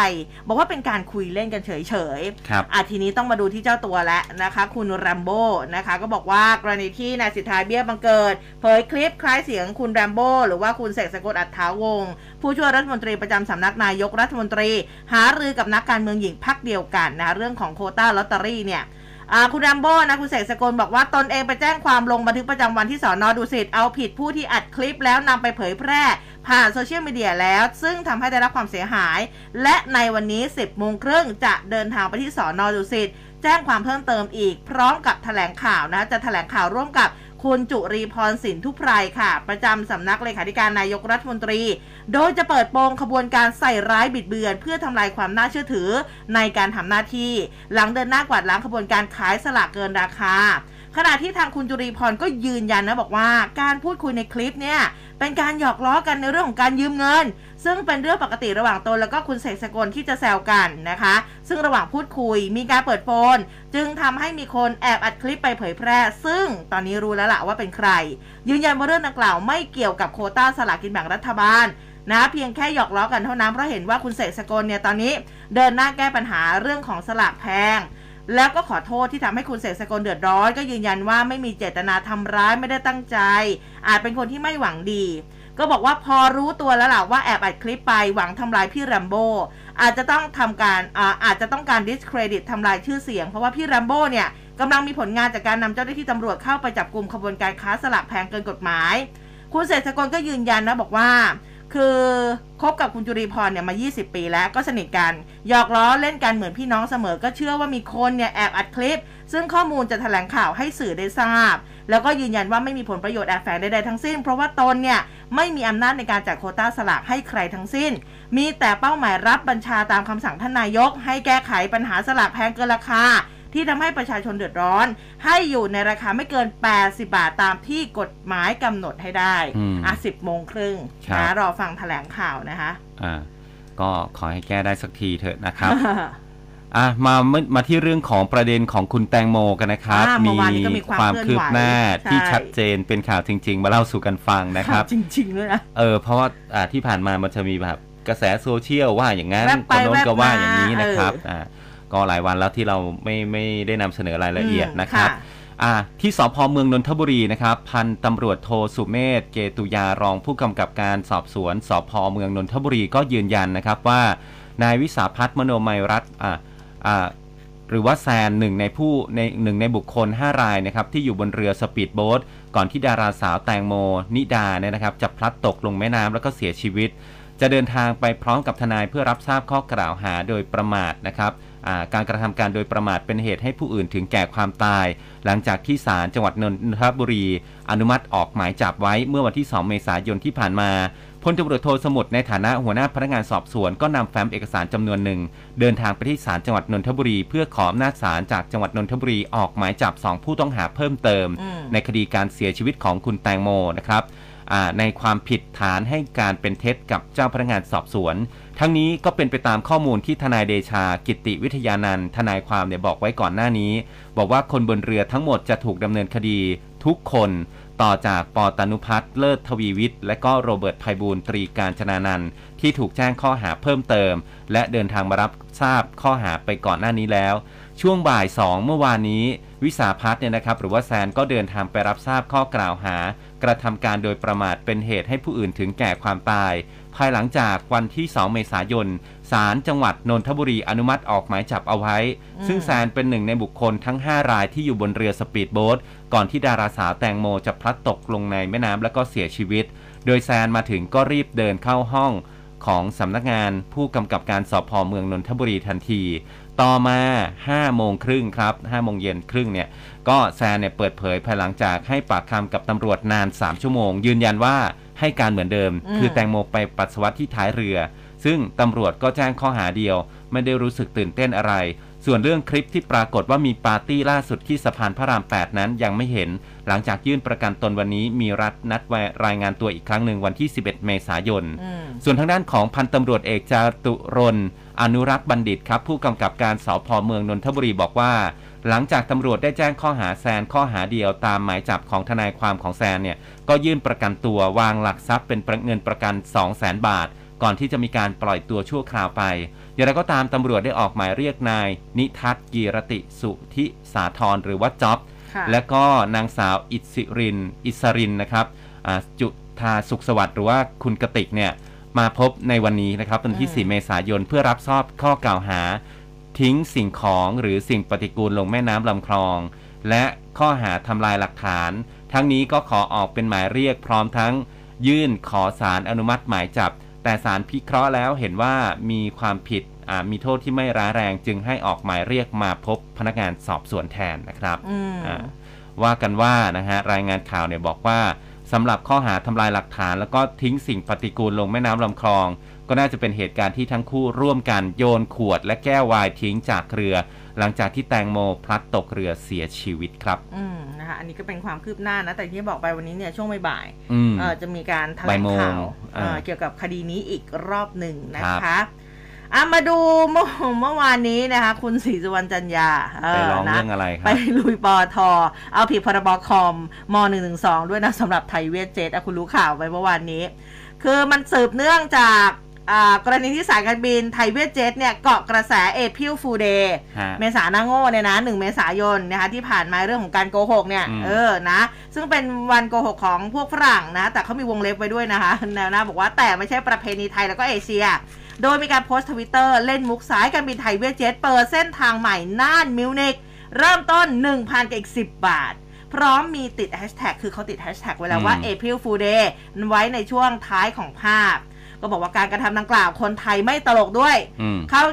บอกว่าเป็นการคุยเล่นกันเฉยๆครับอะทีนี้ต้องมาดูที่เจ้าตัวแล้วนะคะ คุณแรมโบ้นะคะ ก็บอกว่ากรณีที่นายสิทธาเบี้ยบังเกิด เผยคลิปคล้ายเสียงคุณแรมโบ้หรือว่าคุณเสกสกลอัฏฐาวงศ์ผู้ช่วยรัฐมนตรีประจำสำนักนายกรัฐมนตรี หารือกับนักการเมืองหญิงพักเดียวกันนะคะเรื่องของโควต้าลอตเตอรี่เนี่ย อ่าคุณแรมโบ้นะคุณเสกสกลบอกว่าตนเองไปแจ้งความลงบันทึกประจำวันที่สอนอดุสิตเอาผิดผู้ที่อัดคลิปแล้วนำไปเผยแพร่ผ่านโซเชียลมีเดียแล้ว ซึ่งทำให้ได้รับความเสียหาย และในวันนี้ 10โมงครึ่งจะเดินทางไปที่สอนอดุสิตแจ้งความเพิ่มเติมอีก พร้อมกับแถลงข่าวนะจะแถลงข่าวร่วมกับ คุณจุรีพรสินทุพไพรค่ะ ประจำสำนักเลขาธิการนายกรัฐมนตรี โดยจะเปิดโปงขบวนการใส่ร้ายบิดเบือน เพื่อทำลายความน่าเชื่อถือในการทำหน้าที่ หลังเดินหน้ากวาดล้างขบวนการขายสลากเกินราคา ขณะที่ทางคุณจุรีพรก็ยืนยันนะบอกว่า การพูดคุยในคลิปเนี่ยเป็นการหยอกล้อกันในเรื่องของการยืมเงิน ซึ่งเป็นเรื่องปกติระหว่างตนแล้วก็คุณเสกสกลที่จะแซวกันนะคะ ซึ่งระหว่างพูดคุยมีการเปิดโฟน จึงทำให้มีคนแอบอัดคลิปไปเผยแพร่ ซึ่งตอนนี้รู้แล้วล่ะว่าเป็นใคร ยืนยันว่าเรื่องดังกล่าวไม่เกี่ยวกับโคต้าสลากกินแบ่งรัฐบาลนะเพียงแค่หยอกล้อกันเท่านั้นเพราะเห็นว่าคุณเสกสกลเนี่ยตอนนี้เดินหน้าแก้ปัญหาเรื่องของสลากแพง แล้วก็ขอโทษที่ทำให้คุณเสกสกลเดือดร้อน ก็ยืนยันว่าไม่มีเจตนาทำร้ายไม่ได้ตั้งใจ อาจเป็นคนที่ไม่หวังดี ก็บอกว่าพอรู้ตัวแล้วล่ะว่าแอบอัดคลิปไปหวังทำลายพี่แรมโบ้อาจจะต้องทำการอาอาจจะต้องการ discredit ทำลายชื่อเสียง เพราะว่าพี่แรมโบ้เนี่ยกำลังมีผลงานจากการนำเจ้าหน้าที่ตำรวจเข้าไปจับกลุ่มขบวนการค้าสลากแพงเกินกฎหมาย คุณเศรษฐกลก็ยืนยันนะบอกว่า คือคบกับคุณจุรีพรเนี่ยมา 20 ปีแล้วก็สนิทกันหยอกล้อเล่นกันเหมือนพี่น้องเสมอ ก็เชื่อว่ามีคนเนี่ยแอบอัดคลิป ซึ่งข้อมูลจะแถลงข่าวให้สื่อได้ทราบ แล้วก็ยืนยันว่าไม่มีผลประโยชน์แอบแฝงใดๆทั้งสิ้น เพราะว่าตนเนี่ยไม่มีอำนาจในการจัดโควต้าสลากให้ใครทั้งสิ้น มีแต่เป้าหมายรับบัญชาตามคำสั่งท่านนายก ให้แก้ไขปัญหาสลากแพงเกินราคา ที่ทำให้ประชาชนเดือดร้อน ให้อยู่ในราคาไม่เกิน 80 บาทตามที่กฎหมายกำหนดให้ได้อืมอะ10โมงครึ่งครับนะรอฟังแถลงข่าวนะคะ อ่า ก็ขอให้แก้ได้สักทีเถอะนะครับ อะมามามาที่เรื่องของประเด็นของคุณแตงโมกันนะครับอ่าเมื่อวานนี้ก็มีความคืบหน้าเคลื่อนไหวที่ใช่ ชัดเจนเป็นข่าวจริง ๆ มาเล่าสู่กันฟังนะครับ จริงๆด้วยนะ เออเพราะว่าอ่าที่ผ่านมามันจะมีแบบกระแสโซเชียลว่าอย่างนั้นแวบไปคนโน้นก็แวบมาว่าอย่างนี้นะครับเอออ่อ่าก็หลายวันแล้วที่เราไม่ไม่ได้นำเสนอรายละเอียดอืมนะครับค่ะอ่าที่สภเมืองนนทบุรีนะครับ พันตำรวจโทสุเมธเกตุยารองผู้กำกับการสอบสวนสภเมืองนนทบุรีก็ยืนยันนะครับว่า นายวิสาพัฒน์มโนมัยรัตน์อ่าอ่า หรือว่าแซนหนึ่งในผู้ในหนึ่งในบุคคล 5 รายนะครับที่อยู่บนเรือสปีดโบ๊ทก่อนที่ดาราสาวแตงโม นิดาเนี่ยนะครับจะพลัดตกลงแม่น้ำแล้วก็เสียชีวิต จะเดินทางไปพร้อมกับทนายเพื่อรับทราบข้อกล่าวหาโดยประมาทนะครับการกระทำการโดยประมาทเป็นเหตุให้ผู้อื่นถึงแก่ความตาย หลังจากที่ศาลจังหวัดนนทบุรี อนุมัติออกหมายจับไว้เมื่อวันที่ 2 เมษายนที่ผ่านมา พลตำรวจโทสมุทรในฐานะหัวหน้าพนักงานสอบสวนก็นำแฟ้มเอกสารจำนวนหนึ่ง เดินทางไปที่ศาลจังหวัดนนทบุรี เพื่อขออำนาจศาลจากจังหวัดนนทบุรีออกหมายจับ 2 ผู้ต้องหาเพิ่มเติมอืมในคดีการเสียชีวิตของคุณแตงโมนะครับอ่าในความผิดฐานให้การเป็นเท็จกับเจ้าพนักงานสอบสวน ทั้งนี้ก็เป็นไปตามข้อมูลที่ทนายเดชา กิติวิทยานันท์ทนายความเนี่ยบอกไว้ก่อนหน้านี้ บอกว่าคนบนเรือทั้งหมดจะถูกดำเนินคดีทุกคน ต่อจากปอตานุพัฒน์เลิศทวีวิทย์ และก็โรเบิร์ตไพบูลตรีการชนานันท์ที่ถูกแจ้งข้อหาเพิ่มเติม และเดินทางมารับทราบข้อหาไปก่อนหน้านี้แล้ว ช่วงบ่าย 2 เมื่อวานนี้ วิสาพัฒน์เนี่ยนะครับ หรือว่าแซนก็เดินทางไปรับทราบข้อกล่าวหา กระทำการโดยประมาทเป็นเหตุให้ผู้อื่นถึงแก่ความตาย ภายหลังจากวันที่ 2 เมษายน ศาลจังหวัดนนทบุรีอนุมัติออกหมายจับเอาไว้ ซึ่งแซนเป็นหนึ่งในบุคคลทั้ง 5 รายที่อยู่บนเรือสปีดโบ๊ทก่อนที่ดาราสาวแตงโมจะพลัดตกลงในแม่น้ำแล้วก็เสียชีวิต โดยแซนมาถึงก็รีบเดินเข้าห้องของสำนักงานผู้กำกับการสพเมืองนนทบุรีทันที ต่อมา 5 โมงครึ่งครับ 5 โมงเย็นครึ่งเนี่ย ก็แซนเนี่ยเปิดเผยภายหลังจากให้ปากคำกับตำรวจนาน 3 ชั่วโมง ยืนยันว่าให้การเหมือนเดิมอืมคือแตงโมไปปัสสาวะที่ท้ายเรือ ซึ่งตำรวจก็แจ้งข้อหาเดียว ไม่ได้รู้สึกตื่นเต้นอะไร ส่วนเรื่องคลิปที่ปรากฏว่ามีปาร์ตี้ล่าสุดที่สะพานพระราม 8 นั้นยังไม่เห็น หลังจากยื่นประกันตนวันนี้มีรัฐนัดไว้รายงานตัวอีกครั้งหนึ่งวันที่ 11 เมษายนอืมส่วนทางด้านของพันตำรวจเอกจาตุรนต์อนุรักษ์บัณฑิตครับ ผู้กำกับการสพเมืองนนทบุรีบอกว่า หลังจากตำรวจได้แจ้งข้อหาแซนข้อหาเดียวตามหมายจับของทนายความของแซนเนี่ยก็ยื่นประกันตัววางหลักทรัพย์เป็นเงินประกัน 2 0 0 0 0 0 บาท ก่อนที่จะมีการปล่อยตัวชั่วคราวไป อย่างไรก็ตามตำรวจได้ออกหมายเรียกนาย นิทัศน์กีรติสุทิสาธรหรือว่าจ๊อบค่ะและก็นางสาวอิสิริน อิสรินนะครับอ่าจุธาสุขสวัสดิ์หรือว่าคุณกติกเนี่ยมาพบในวันนี้นะครับวันที่อืม4เมษายนเพื่อรับทราบข้อกล่าวหา ทิ้งสิ่งของหรือสิ่งปฏิกูลลงแม่น้ำลำคลอง และข้อหาทำลายหลักฐาน ทั้งนี้ก็ขอออกเป็นหมายเรียกพร้อมทั้งยื่นขอสารอนุมัติหมายจับ แต่สารพิเคราะห์แล้วเห็นว่ามีความผิดอ่ามีโทษที่ไม่ร้ายแรงจึงให้ออกหมายเรียกมาพบพนักงานสอบสวนแทนนะครับอืมอ่าว่ากันว่านะฮะรายงานข่าวเนี่ยบอกว่าสำหรับข้อหาทำลายหลักฐาน แล้วก็ทิ้งสิ่งปฏิกูลลงแม่น้ำลำคลอง ก็น่าจะเป็นเหตุการณ์ที่ทั้งคู่ร่วมกันโยนขวดและแก้ววายทิ้งจากเรือ หลังจากที่แตงโมพลัดตกเรือเสียชีวิตครับ อืมนะคะอันนี้ก็เป็นความคืบหน้านะ แต่ที่บอกไปวันนี้เนี่ยช่วงบ่ายอืมๆเอ่อจะมีการแถลบ่างยโมงข่าวอ่าเอ่อเกี่ยวกับคดีนี้อีกรอบหนึ่งนะครัคะบอะมาดูเมื่อเมื่อวานนี้นะคะ คุณศรีสุวรรณจันยาเไปร้องนะเรื่องอะไรคไปรับลุยปอทเอาผิดพรบคอมม .112 ด้วยนะสำหรับไทยเวทเจ็ตอะคุณรู้ข่าวไปเมื่อวานนี้ คือมันสืบเนื่องจากอ่า กรณีที่สายการบินไทยเวทเจ็ตเนี่ยเกาะกระแสเอพิลฟูเดย์ฮะเมษาหน้าโง่เนี่ยนะหนึ่งเมษายนนะคะที่ผ่านมาเรื่องของการโกหกเนี่ยอืมเออนะ ซึ่งเป็นวันโกหกของพวกฝรั่งนะ แต่เขามีวงเล็บไว้ด้วยนะคะแนวหน้าบอกว่าแต่ไม่ใช่ประเพณีไทยแล้วก็เอเชีย โดยมีการโพสต์ทวิตเตอร์เล่นมุกสายการบินไทยเวียดเจ็ตเปิดเส้นทางใหม่น่านมิวนิกเริ่มต้น 1,000กับอีก 10 บาทพร้อมมีติดแฮชแท็กคือเขาติดแฮชแท็กไว้แล้วว่าอืม April Fool Day ไว้ในช่วงท้ายของภาพ ก็บอกว่าการกระทำดังกล่าวคนไทยไม่ตลกด้วยอืมเข้า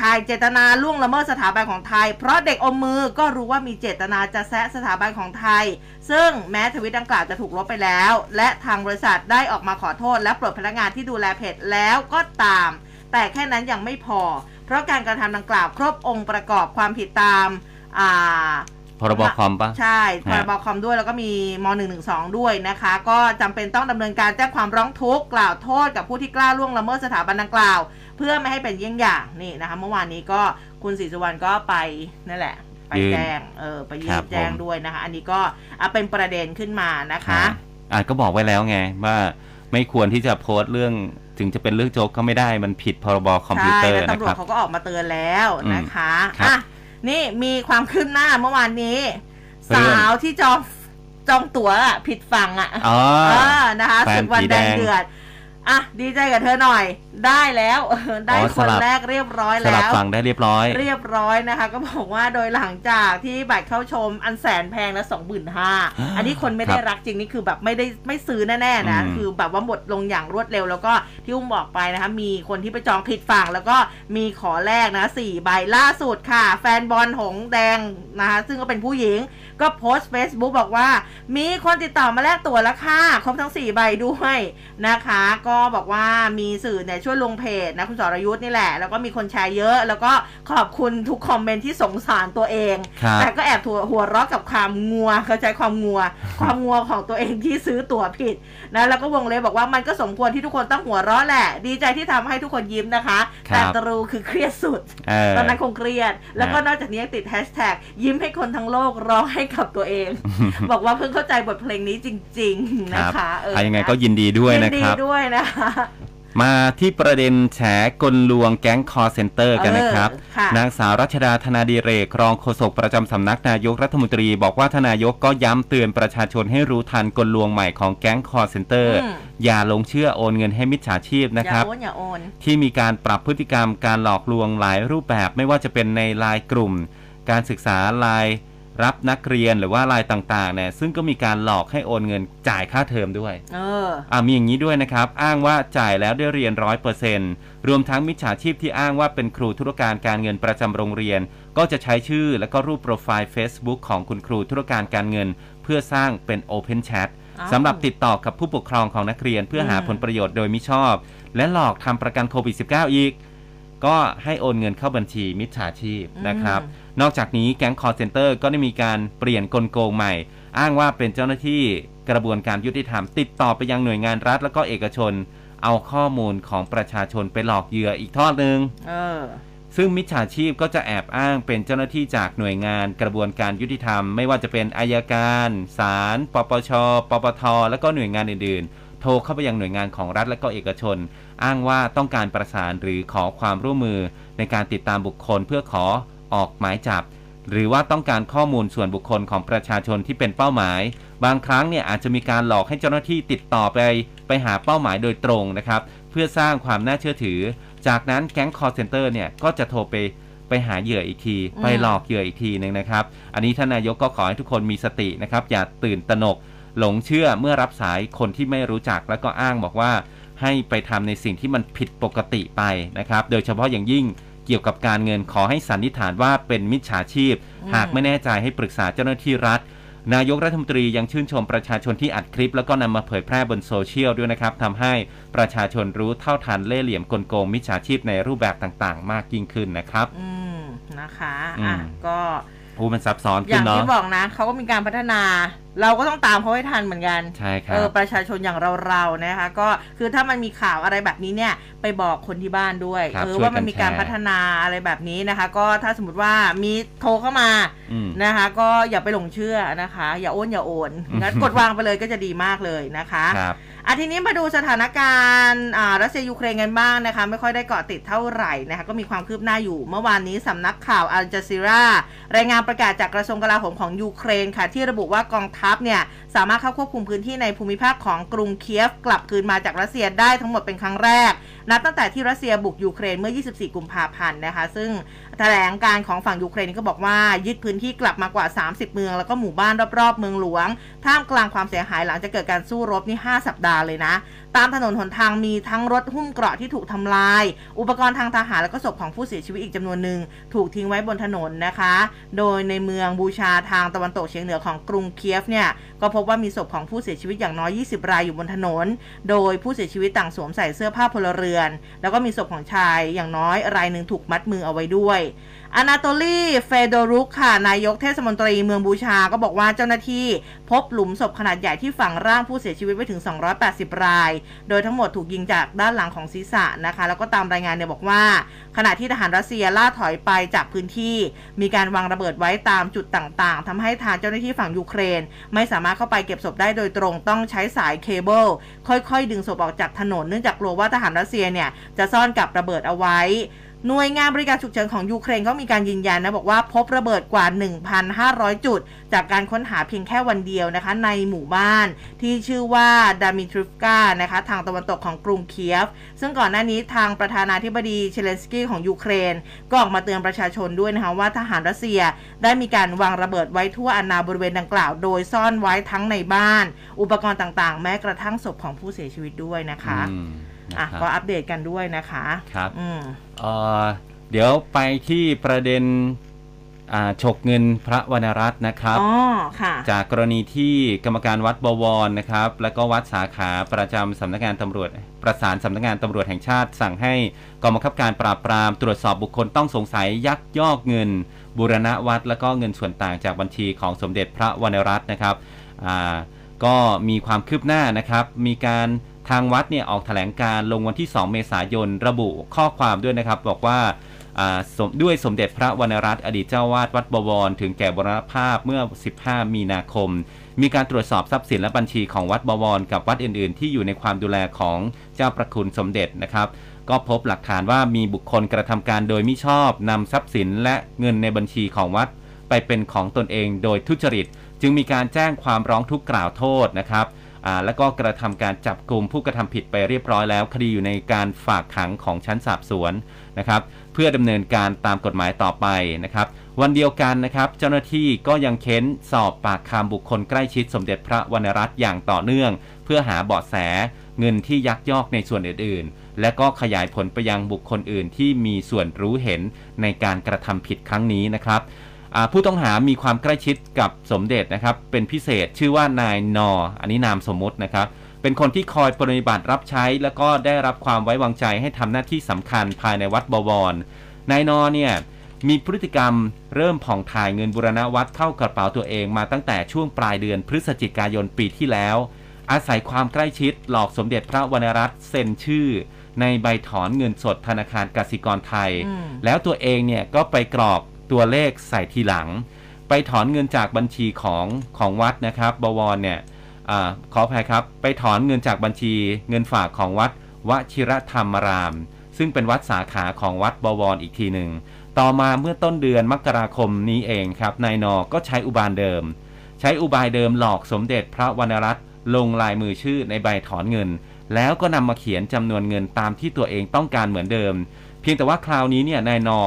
ข่ายเจตนาล่วงละเมิดสถาบันของไทย เพราะเด็กอมมือก็รู้ว่ามีเจตนาจะแซะสถาบันของไทย ซึ่งแม้ทวิตดังกล่าวจะถูกลบไปแล้ว และทางบริษัทได้ออกมาขอโทษ และปลดพนักงานที่ดูแลเพจแล้วก็ตาม แต่แค่นั้นยังไม่พอ เพราะการกระทำดังกล่าวครบองค์ประกอบความผิดตามอ่า พรบคอมปะใช่พฮะรบคอมด้วยแล้วก็มีม .112 ด้วยนะคะ ก็จำเป็นต้องดำเนินการแจ้งความร้องทุกข์กล่าวโทษกับผู้ที่กล้าล่วงละเมิดสถาบันดังกล่าว เพื่อไม่ให้เป็นเยี่ยงอย่างนี่นะคะ เมื่อวานนี้ก็คุณศรีสุวรรณก็ไปนั่นแหละ ไปยื่นแจ้งเออไปยื่ครันบแจ้งผมด้วยนะคะ อันนี้ก็อะเป็นประเด็นขึ้นมานะคะฮะอ่าก็บอกไว้แล้วไงว่าไม่ควรที่จะโพสต์เรื่องถึงจะเป็นเรื่องโจ๊กก็ไม่ได้มันผิดพรบคอมพิวใช่เตอร์แล้วนะตำรควจรับเขาก็ออกมาเตือนแล้วนะคะอืมครับอะ นี่มีความคืบหน้าเมื่อวานนี้เรื่องสาวที่จองจองตั๋วอะผิดฝั่งอะอ๋อเออนะคะแฟนศึกวันผีแดแดงงเดือด อะดีใจกับเธอหน่อย ได้แล้วเออได้อ๋อคสนลับแรกเรียบร้อยสแล้ลับวฟังได้เรียบร้อย เรียบร้อยนะคะ ก็บอกว่าโดยหลังจากที่บัตรเข้าชมอันแสนแพงแล้วสองหมื่นห้าอันนี้คนไม่ได้ครับรักจริงนี่คือแบบไม่ได้ไม่ซื้อแน่ๆนะอืมคือแบบว่าหมดลงอย่างรวดเร็ว แล้วก็ที่อุ้มบอกไปนะคะ มีคนที่ไปจองผิดฝั่งแล้วก็มีขอแรกนะสี่ใบล่าสุดค่ะ แฟนบอลหงแดงนะคะซึ่งก็เป็นผู้หญิงก็โพสต์ Facebook บอกว่า มีคนติดต่อมาแลกตั๋วแล้วค่ะครบทั้ง4ใบด้วยนะคะ ก็บอกว่ามีสื่อเนี่ยช่วยลงเพจนะคุณสรยุทธ์นี่แหละ แล้วก็มีคนแชร์เยอะ แล้วก็ขอบคุณทุกคอมเมนต์ที่สงสารตัวเองครับแต่ก็แอบถัวหัวเราะกับความงัวเข้าใจความงัว ความงัวของตัวเองที่ซื้อตั๋วผิดนะแล้วก็วงเล็บบอกว่ามันก็สมควรที่ทุกคนต้องหัวเราะแหละ ดีใจที่ทำให้ทุกคนยิ้มนะคะครับแต่ตรูคือเครียดสุดเออตอนนั้นคงเครียด แล้วก็ฮะนอกจากนี้ยังติดแฮชแท็กยิ้มให้คนทั้งโลกร้องให้กับตัวเอง บอกว่าเพิ่งเข้าใจบทเพลงนี้จริง ๆ นะรับคะเอออะยังไงนะก็ยินดีด้วยยินะนดีครับด้วยนะคะมาที่ประเด็นแฉกลลวงแก๊งคอลเซ็นเตอร์กันนะครับเออค่ะนางสาวรัชดาธนาดิเรกรองโฆษกประจำสำนักนายกรัฐมนตรี บอกว่าท่านนายกก็ย้ำเตือนประชาชนให้รู้ทันกลลวงใหม่ของแก๊งคอลเซ็นเตอร์อืมอย่าหลงเชื่อโอนเงินให้มิจฉาชีพนะอย่าครับโอนอย่าโอนที่มีการปรับพฤติกรรมการหลอกลวงหลายรูปแบบไม่ว่าจะเป็นในไลน์กลุ่ม การศึกษาไลน์ รับนักเรียนหรือว่าไลน์ต่างๆเนี่ยซึ่งก็มีการหลอกให้โอนเงินจ่ายค่าเทอมด้วยเอออ่ามีอย่างนี้ด้วยนะครับ อ้างว่าจ่ายแล้วได้เรียนร้อยเปอร์เซ็นต์รวมทั้งมิจฉาชีพที่อ้างว่าเป็นครูธุรการการเงินประจำโรงเรียน ก็จะใช้ชื่อและก็รูปโปรไฟล์ Facebook ของคุณครูธุรการการเงิน เพื่อสร้างเป็น Open Chat อ้าวสำหรับติดต่อกับผู้ปกครองของนักเรียนเพื่อหาอืมผลประโยชน์โดยมิชอบ และหลอกทำประกันโควิด -19 อีก ก็ให้โอนเงินเข้าบัญชีมิจฉาชีพนะครับ นอกจากนี้แก๊งคอร์เซนเตอร์ก็ได้มีการเปลี่ยนกลโกงใหม่ อ้างว่าเป็นเจ้าหน้าที่กระบวนการยุติธรรม ติดต่อไปยังหน่วยงานรัฐ และก็เอกชน เอาข้อมูลของประชาชนไปหลอกเหยื่ออีกทอดหนึ่งเออซึ่งมิจฉาชีพก็จะแอบอ้างเป็นเจ้าหน้าที่จากหน่วยงานกระบวนการยุติธรรม ไม่ว่าจะเป็นอายการศาลปปช ปปท และก็หน่วยงานอื่น ๆ โทรเข้าไปยังหน่วยงานของรัฐและก็เอกชน อ้างว่าต้องการประสานหรือขอความร่วมมือในการติดตามบุคคลเพื่อขอออกหมายจับ หรือว่าต้องการข้อมูลส่วนบุคคลของประชาชนที่เป็นเป้าหมาย บางครั้งเนี่ยอาจจะมีการหลอกให้เจ้าหน้าที่ติดต่อไป ไปหาเป้าหมายโดยตรงนะครับ เพื่อสร้างความน่าเชื่อถือ จากนั้นแก๊งคอร์เซนเตอร์เนี่ยก็จะโทรไปไปหาเหยื่ออีกทีอืมไปหลอกเหยื่ออีกทีหนึ่งนะครับ อันนี้ท่านนายกก็ขอให้ทุกคนมีสตินะครับ อย่าตื่นตระหนก หลงเชื่อเมื่อรับสายคนที่ไม่รู้จักแล้วก็อ้างบอกว่า ให้ไปทำในสิ่งที่มันผิดปกติไปนะครับ โดยเฉพาะอย่างยิ่งเกี่ยวกับการเงินขอให้สันนิษฐานว่าเป็นมิจฉาชีพอืมหากไม่แน่ใจให้ปรึกษาเจ้าหน้าที่รัฐ นายกรัฐมนตรียังชื่นชมประชาชนที่อัดคลิป แล้วก็นำมาเผยแพร่บนโซเชียลด้วยนะครับทำให้ประชาชนรู้เท่าทันเล่ห์เหลี่ยมกลโกงมิจฉาชีพในรูปแบบต่าง ๆ มากยิ่งขึ้นนะครับ อืมนะคะอืมอะก็โอ้มันซับซ้อนอขึ้ย่านงเนาะที่บอกนะเขาก็มีการพัฒนา เราก็ต้องตามเขาให้ทันเหมือนกันใช่ครัเอบอประชาชนอย่างเราๆนะคะก็คือถ้ามันมีข่าวอะไรแบบนี้เนี่ยไปบอกคนที่บ้านด้วยครับเออช่วยกันว่ามันมีการแชร์พัฒนาอะไรแบบนี้นะคะ ก็ถ้าสมมติว่ามีโทรเข้ามาอืมนะคะ ก็อย่าไปหลงเชื่อนะคะ อย่าโอนอย่าโอนงั้นกดวางไปเลยก็จะดีมากเลยนะคะครับอะทีนี้มาดูสถานการณ์อ่ารัสเซียยูเครนกันบ้างนะคะ ไม่ค่อยได้เกาะติดเท่าไหร่นะคะ ก็มีความคืบหน้าอยู่เมื่อวานนี้สำนักข่าวอัลจ z ซีรารายงานประกาศจากกระทรวงกลาโหมของยูเครนค่ะ ที่ระบุว่ากองทัพเนี่ยสามารถเข้าควบคุมพื้นที่ในภูมิภาคของกรุงเคียฟกลับคืนมาจากรัสเซียได้ทั้งหมดเป็นครั้งแรก นับตั้งแต่ที่รัสเซียบุกยูเครนเมื่อ 24 กุมภาพันธ์นะคะ ซึ่งแถลงการของฝั่งยูเครนก็บอกว่ายึดพื้นที่กลับมากว่า 30 เมือง แล้วก็หมู่บ้านรอบๆ เมืองหลวง ท่ามกลางความเสียหายหลังจากเกิดการสู้รบนี่ 5 สัปดาห์เลยนะตามถนนหนทางมีทั้งรถหุ้มเกราะที่ถูกทำลาย อุปกรณ์ทางทหารแล้วก็ศพของผู้เสียชีวิตอีกจำนวนหนึ่งถูกทิ้งไว้บนถนนนะคะ โดยในเมืองบูชาทางตะวันตกเฉียงเหนือของกรุงเคียฟเนี่ยก็พบว่ามีศพของผู้เสียชีวิตอย่างน้อย 20 รายอยู่บนถนน โดยผู้เสียชีวิตต่างสวมใส่เสื้อผ้าพลเรือน แล้วก็มีศพของชายอย่างน้อยรายหนึ่งถูกมัดมือเอาไว้ด้วยอนาโตลีเฟโดรุกค่ะ นายกเทศมนตรีเมืองบูชาก็บอกว่าเจ้าหน้าที่พบหลุมศพขนาดใหญ่ที่ฝังร่างผู้เสียชีวิตไว้ถึง 280 ราย โดยทั้งหมดถูกยิงจากด้านหลังของศีรษะนะคะ แล้วก็ตามรายงานเนี่ยบอกว่า ขณะที่ทหารรัสเซียล่าถอยไปจากพื้นที่ มีการวางระเบิดไว้ตามจุดต่างๆทำให้ทางเจ้าหน้าที่ฝั่งยูเครน ไม่สามารถเข้าไปเก็บศพได้โดยตรงต้องใช้สายเคเบิลค่อยๆ ดึงศพออกจากถนนเนื่องจากกลัวว่าทหารรัสเซียเนี่ยจะซ่อนกับระเบิดเอาไว้ หน่วยงานบริการฉุกเฉินของยูเครนเขามีการยืนยันนะบอกว่าพบระเบิดกว่า 1,500 จุด จากการค้นหาเพียงแค่วันเดียวนะคะในหมู่บ้านที่ชื่อว่าดามิทริฟกานะคะทางตะวันตกของกรุงเคียฟ ซึ่งก่อนหน้านี้ทางประธานาธิบดีเชเลนสกี้ของยูเครน ก็ออกมาเตือนประชาชนด้วยนะคะว่าทหารรัสเซียได้มีการวางระเบิดไว้ทั่วอาณาบริเวณดังกล่าว โดยซ่อนไว้ทั้งในบ้าน อุปกรณ์ต่างๆ แม้กระทั่งศพของผู้เสียชีวิตด้วยนะคะ อืมอะนะครับก็อัปเดตกันด้วยนะคะครับอืมเอ่อเดี๋ยวไปที่ประเด็นอ่าฉกเงินพระวรรณรัตน์นะครับอ๋อค่ะจากกรณีที่กรรมการวัดบวรนะครับ แล้วก็วัดสาขาประจำสำนักงานตำรวจ ประสานสำนักงานตำรวจแห่งชาติ สั่งให้กองบังคับการปราบปรามตรวจสอบบุคคลต้องสงสัยยักยอกเงิน บูรณะวัด แล้วก็เงินส่วนต่างจากบัญชีของสมเด็จพระวรรณรัตน์นะครับอ่าก็มีความคืบหน้านะครับ มีการ ทางวัดเนี่ยออกแถลงการลงวันที่ 2 เมษายนระบุข้อความด้วยนะครับ บอกว่าด้วยสมเด็จพระวรรณรัตน์อดีตเจ้าวาดวัดบวร ถึงแก่บรณภาพเมื่อ 15 มีนาคม มีการตรวจสอบทรัพย์สินและบัญชีของวัดบวร กับวัดอื่น ๆ ที่อยู่ในความดูแลของเจ้าประคุณสมเด็จนะครับก็พบหลักฐานว่ามีบุคคลกระทำการโดยมิชอบนำทรัพย์สินและเงินในบัญชีของวัด ไปเป็นของตนเองโดยทุจริต จึงมีการแจ้งความร้องทุกข์กล่าวโทษนะครับ แล้วก็กระทำการจับกลุ่มผู้กระทำผิดไปเรียบร้อยแล้ว คดีอยู่ในการฝากขังของชั้นสอบสวนนะครับ เพื่อดำเนินการตามกฎหมายต่อไปนะครับ วันเดียวกันนะครับ เจ้าหน้าที่ก็ยังเค้นสอบปากคำบุคคลใกล้ชิดสมเด็จพระวรรณรัตน์อย่างต่อเนื่อง เพื่อหาเบาะแสเงินที่ยักยอกในส่วนอื่นๆ และก็ขยายผลไปยังบุคคลอื่นที่มีส่วนรู้เห็นในการกระทำผิดครั้งนี้นะครับ ผู้ต้องหามีความใกล้ชิดกับสมเด็จนะครับ เป็นพิเศษชื่อว่านายนอ อันนี้นามสมมุตินะครับ เป็นคนที่คอยปฏิบัติรับใช้ แล้วก็ได้รับความไว้วางใจให้ทำหน้าที่สำคัญภายในวัดบวร นายนอเนี่ยมีพฤติกรรมเริ่มผ่องถ่ายเงินบุรณวัดเข้ากระเป๋าตัวเองมาตั้งแต่ช่วงปลายเดือนพฤศจิกายนปีที่แล้ว อาศัยความใกล้ชิดหลอกสมเด็จพระวรรณรัตน์เซ็นชื่อ ในใบถอนเงินสดธนาคารกสิกรไทยอืมแล้วตัวเองเนี่ยก็ไปกรอก ตัวเลขใส่ทีหลัง ไปถอนเงินจากบัญชีของของวัดนะครับบวรเนี่ยอขออภัยครับ ไปถอนเงินจากบัญชีเงินฝากของวัดวชิรธรรมราม ซึ่งเป็นวัดสาขาของวัดบวรอีกทีหนึ่งต่อมาเมื่อต้นเดือนมกราคมนี้เองครับนายนอก็ใช้อุบานเดิม ใช้อุบายเดิมหลอกสมเด็จพระวรรณรัตน์ลงลายมือชื่อในใบถอนเงิน แล้วก็นำมาเขียนจำนวนเงินตามที่ตัวเองต้องการเหมือนเดิม เพียงแต่ว่าคราวนี้เนี่ยนายนอ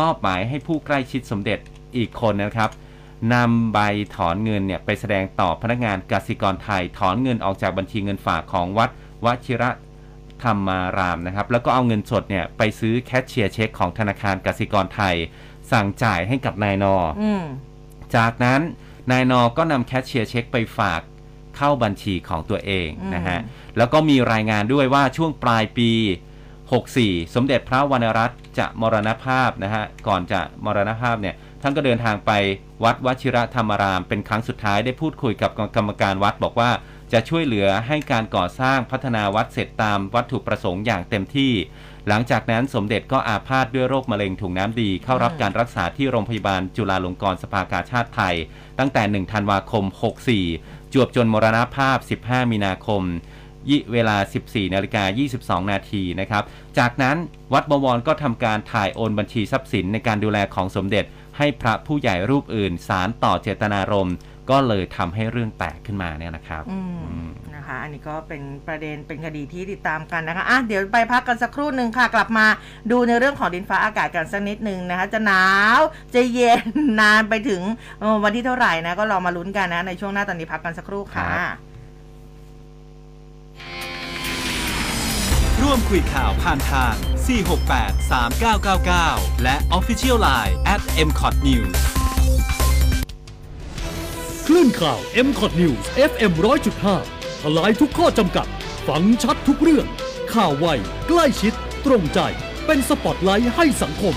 มอบหมายให้ผู้ใกล้ชิดสมเด็จอีกคนนะครับนำใบถอนเงินเนี่ยไปแสดงต่อพนักงานกสิกรไทย ถอนเงินออกจากบัญชีเงินฝากของวัดวชิระธรรมารามนะครับ แล้วก็เอาเงินสดเนี่ยไปซื้อแคชเชียร์เช็คของธนาคารกสิกรไทย สั่งจ่ายให้กับนายนออืมจากนั้นนายนอก็นำแคชเชียร์เช็คไปฝากเข้าบัญชีของตัวเองอืมนะฮะ แล้วก็มีรายงานด้วยว่าช่วงปลายปี 64 สมเด็จพระวรรณรัตน์ จะมรณภาพนะฮะก่อนจะมรณภาพเนี่ยท่านก็เดินทางไปวัดวชิระธรรมาราม เป็นครั้งสุดท้ายได้พูดคุยกับกรรมการวัดบอกว่าจะช่วยเหลือให้การก่อสร้างพัฒนาวัดเสร็จตามวัตถุประสงค์อย่างเต็มที่ หลังจากนั้นสมเด็จก็อาพาธด้วยโรคมะเร็งถุงน้ำดี เข้ารับการรักษาที่โรงพยาบาลจุฬาลงกรณ์สภากาชาติไทย ตั้งแต่ 1 ธันวาคม 64 จวบจนมรณภาพ 15 มีนาคม ยิเวลา 14นาฬิกา22 นาทีนะครับ จากนั้นวัดบวรก็ทำการถ่ายโอนบัญชีทรัพย์สินในการดูแลของสมเด็จ ให้พระผู้ใหญ่รูปอื่น สารต่อเจตนารมณ์ก็เลยทำให้เรื่องแตกขึ้นมาเนี่ยนะครับอืมอืมนะคะอันนี้ก็เป็นประเด็นเป็นคดีที่ติดตามกันนะคะอะเดี๋ยวไปพักกันสักครู่หนึ่งค่ะ กลับมาดูในเรื่องของดินฟ้าอากาศกันสักนิดหนึ่งนะคะ จะหนาวจะเย็นนานไปถึงเอ่อวันที่เท่าไหร่นะก็ลองมาลุ้นกันนะในช่วงหน้าตอนนี้พักกันสักครู่ค่ะ รับร่วมคุยข่าวผ่านทาง 468 3999 และ Official Line at mcot news คลื่นข่าว m c o t News FM 100.5ทลายทุกข้อจำกัด ฟังชัดทุกเรื่อง ข่าวไว ใกล้ชิด ตรงใจ เป็นสปอตไลท์ให้สังคม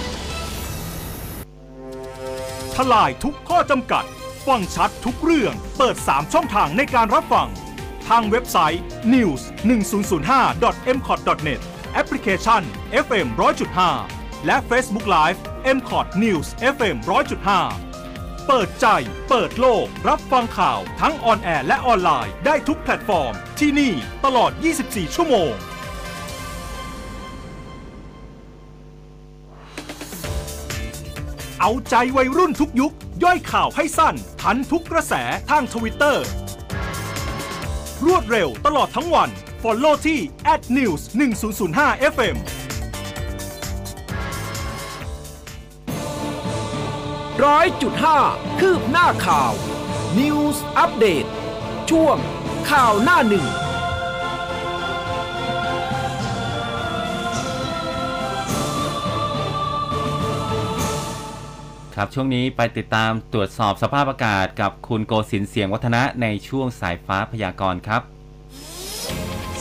ทลายทุกข้อจำกัด ฟังชัดทุกเรื่อง เปิด 3 ช่องทางในการรับฟัง ทางเว็บไซต์ news 1005 m c o t net แอปพลิเคชัน FM 100.5 และ Facebook Live m c o t News FM 100.5 เปิดใจ เปิดโลก รับฟังข่าวทั้งออนแอร์และออนไลน์ได้ทุกแพลตฟอร์ม ที่นี่ตลอด 24 ชั่วโมง เอาใจวัยรุ่นทุกยุค ย่อยข่าวให้สั้น ทันทุกกระแสทางทวิตเตอร์ รวดเร็วตลอดทั้งวัน Follow ที่ @news 1005 FM ร้อยจุดห้าคืบหน้าข่าว News Update ช่วงข่าวหน้าหนึ่ง ครับ ช่วงนี้ไปติดตามตรวจสอบสภาพอากาศกับคุณโกศินทร์เสียงวัฒนะในช่วงสายฟ้าพยากรณ์ครับ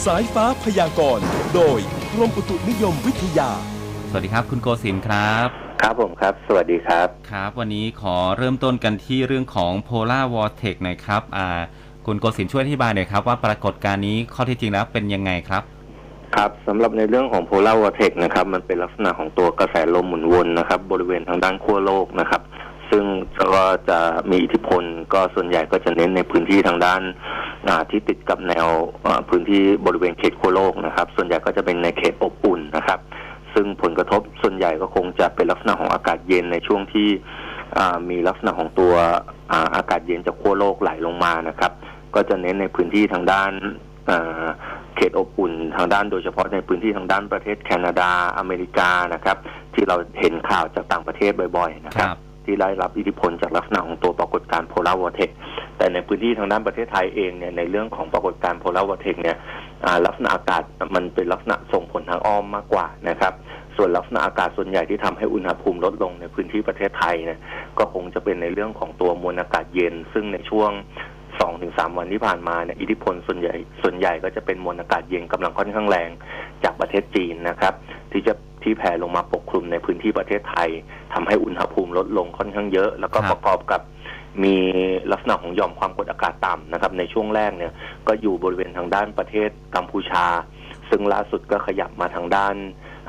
สายฟ้าพยากรณ์โดยกรมอุตุนิยมวิทยา สวัสดีครับ คุณโกศินทร์ครับครับผมครับ สวัสดีครับ ครับ วันนี้ขอเริ่มต้นกันที่เรื่องของ Polar Vortex หน่อยครับอ่าคุณโกศินทร์ช่วยอธิบายหน่อยครับว่าปรากฏการณ์นี้ข้อเท็จจริงแล้วเป็นยังไงครับ ครับสำหรับในเรื่องของ polar vortex นะครับมันเป็นลักษณะของตัวกระแสลมหมุนวนนะครับ บริเวณทางด้านขั้วโลกนะครับ ซึ่งก็จะมีอิทธิพลก็ส่วนใหญ่ก็จะเน้นในพื้นที่ทางด้านาที่ติดกับแนวพื้นที่บริเวณเขตขั้วโลกนะครับ ส่วนใหญ่ก็จะเป็นในเขตอบอุ่นนะครับ ซึ่งผลกระทบส่วนใหญ่ก็คงจะเป็นลักษณะของอากาศเย็นในช่วงที่มีลักษณะของตัวอาอากาศเย็นจากขั้วโลกไหลลงมานะครับ ก็จะเน้นในพื้นที่ทางด้าน เอ่อเขตอบอุ่นทางด้านโดยเฉพาะในพื้นที่ทางด้านประเทศแคนาดาอเมริกานะครับ ที่เราเห็นข่าวจากต่างประเทศบ่อยๆ นะคครัรับบที่ได้รับอิทธิพลจากลักษณะของตัวปรากฏการณ์ polar vortex แต่ในพื้นที่ทางด้านประเทศไทยเองเนี่ยในเรื่องของปรากฏการณ์ polar vortex เนี่ยอ่าลักษณะอากาศมันเป็นลักษณะส่งผลทางอ้อมมากกว่านะครับส่วนลักษณะอากาศส่วนใหญ่ที่ทำให้อุณหภูมิลดลงในพื้นที่ประเทศไทยเนี่ยก็คงจะเป็นในเรื่องของตัวมวลอากาศเย็น ซึ่งในช่วง สองถึงสามวันที่ผ่านมาเนี่ยอิทธิพลส่วนใหญ่ส่วนใหญ่ก็จะเป็นมวลอากาศเย็นกำลังค่อนข้างแรงจากประเทศจีนนะครับ ที่จะที่แผ่ลงมาปกคลุมในพื้นที่ประเทศไทยทำให้อุณหภูมิลดลงค่อนข้างเยอะ แล้วก็ครับประกอบกับมีลักษณะของหย่อมความกดอากาศต่ำนะครับ ในช่วงแรกเนี่ยก็อยู่บริเวณทางด้านประเทศกัมพูชา ซึ่งล่าสุดก็ขยับมาทางด้าน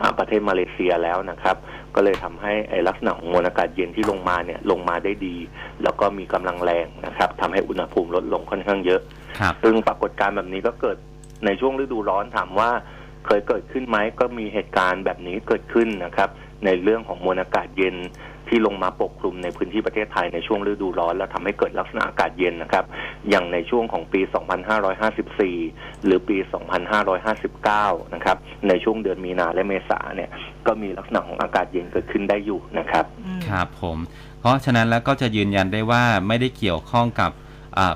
อ่าประเทศมาเลเซียแล้วนะครับ ก็เลยทำให้ไอ้ลักษณะของมวลอากาศเย็นที่ลงมาเนี่ยลงมาได้ดี แล้วก็มีกำลังแรงนะครับทำให้อุณหภูมิลดลงค่อนข้างเยอะครับซึ่งปรากฏการณ์แบบนี้ก็เกิดในช่วงฤดูร้อนถามว่าเคยเกิดขึ้นไหมก็มีเหตุการณ์แบบนี้เกิดขึ้นนะครับ ในเรื่องของมวลอากาศเย็น ที่ลงมาปกคลุมในพื้นที่ประเทศไทยในช่วงฤดูร้อน แล้วทำให้เกิดลักษณะอากาศเย็นนะครับ อย่างในช่วงของปี 2554 หรือปี 2559 นะครับ ในช่วงเดือนมีนาและเมษาเนี่ย ก็มีลักษณะของอากาศเย็นเกิดขึ้นได้อยู่นะครับ ครับผม เพราะฉะนั้นแล้วก็จะยืนยันได้ว่าไม่ได้เกี่ยวข้องกับ